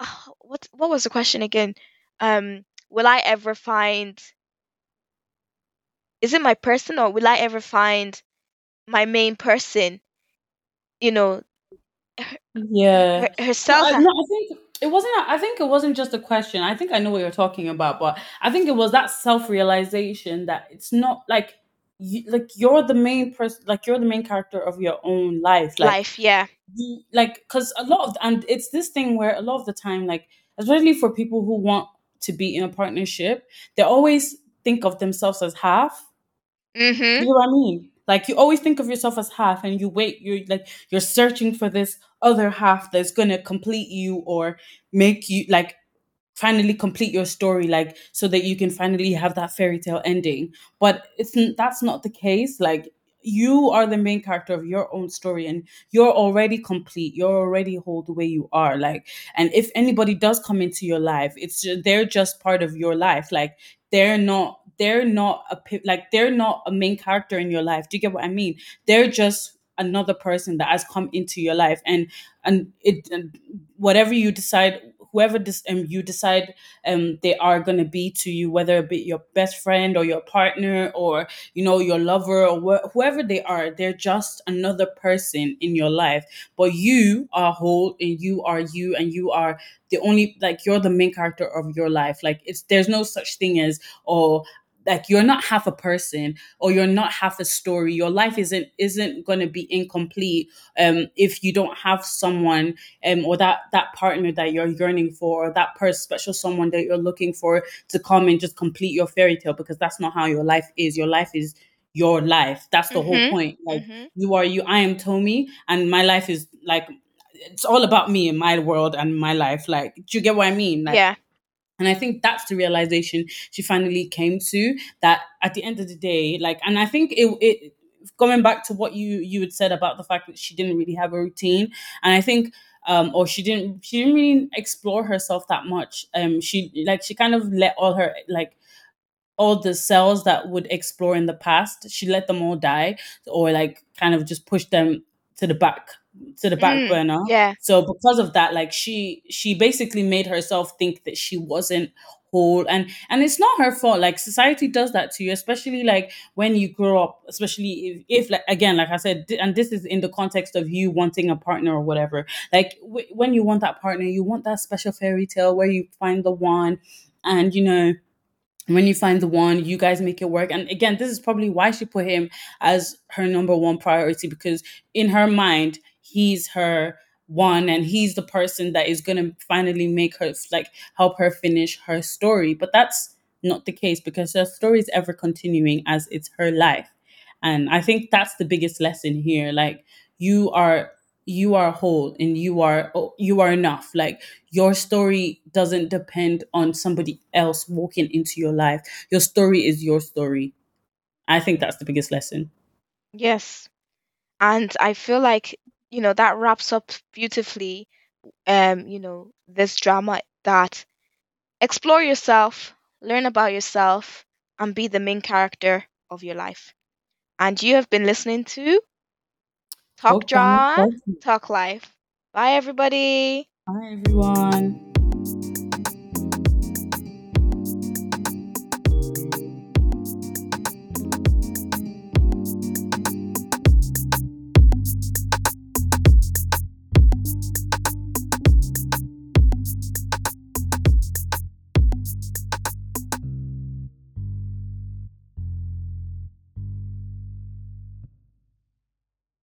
oh, what what was the question again? Um, will I ever find? Is it my person or will I ever find my main person? You know, yeah her, herself. No, I, no, I think it wasn't. I think it wasn't just a question. I think I know what you're talking about, but I think it was that self realization that it's not like you, like you're the main person, like you're the main character of your own life. Like, life, yeah. You, like, because a lot of and it's this thing where a lot of the time, like, especially for people who want to be in a partnership, they always think of themselves as half. Mm-hmm. You know what I mean? Like you always think of yourself as half, and you wait. You're like you're searching for this other half that's gonna complete you or make you like finally complete your story like so that you can finally have that fairy tale ending but it's that's not the case like you are the main character of your own story and you're already complete you're already whole the way you are like and if anybody does come into your life it's they're just part of your life like they're not they're not a like they're not a main character in your life do you get what i mean? They're just another person that has come into your life and and it and whatever you decide whoever this um, you decide um they are going to be to you whether it be your best friend or your partner or you know your lover or wh- whoever they are they're just another person in your life. But you are whole and you are you and you are the only like you're the main character of your life. Like it's there's no such thing as oh like you're not half a person or you're not half a story. Your life isn't isn't going to be incomplete um if you don't have someone um or that that partner that you're yearning for or that person special someone that you're looking for to come and just complete your fairy tale because that's not how your life is. Your life is your life. That's the mm-hmm. whole point. Like mm-hmm. you are you i am Tomi and my life is like it's all about me and my world and my life. Like do you get what i mean? Like, yeah and I think that's the realization she finally came to that at the end of the day, like, and I think it, it going back to what you you had said about the fact that she didn't really have a routine, and I think um, or she didn't she didn't really explore herself that much. Um, she like she kind of let all her like all the cells that would explore in the past, she let them all die, or like kind of just push them to the back to the back mm, burner. Yeah. So because of that, like she she basically made herself think that she wasn't whole and and it's not her fault like society does that to you especially like when you grow up especially if, if like again like i said and this is in the context of you wanting a partner or whatever like w- when you want that partner you want that special fairy tale where you find the one and you know when you find the one, you guys make it work. And again, this is probably why she put him as her number one priority because in her mind, he's her one and he's the person that is going to finally make her like help her finish her story. But that's not the case because her story is ever continuing as it's her life. And I think that's the biggest lesson here. Like you are you are whole and you are oh, you are enough like your story doesn't depend on somebody else walking into your life your story is your story i think that's the biggest lesson yes and i feel like you know that wraps up beautifully um you know this drama that explore yourself learn about yourself and be the main character of your life and you have been listening to Talk Drama, Talk Life. Bye, everybody. Bye, everyone.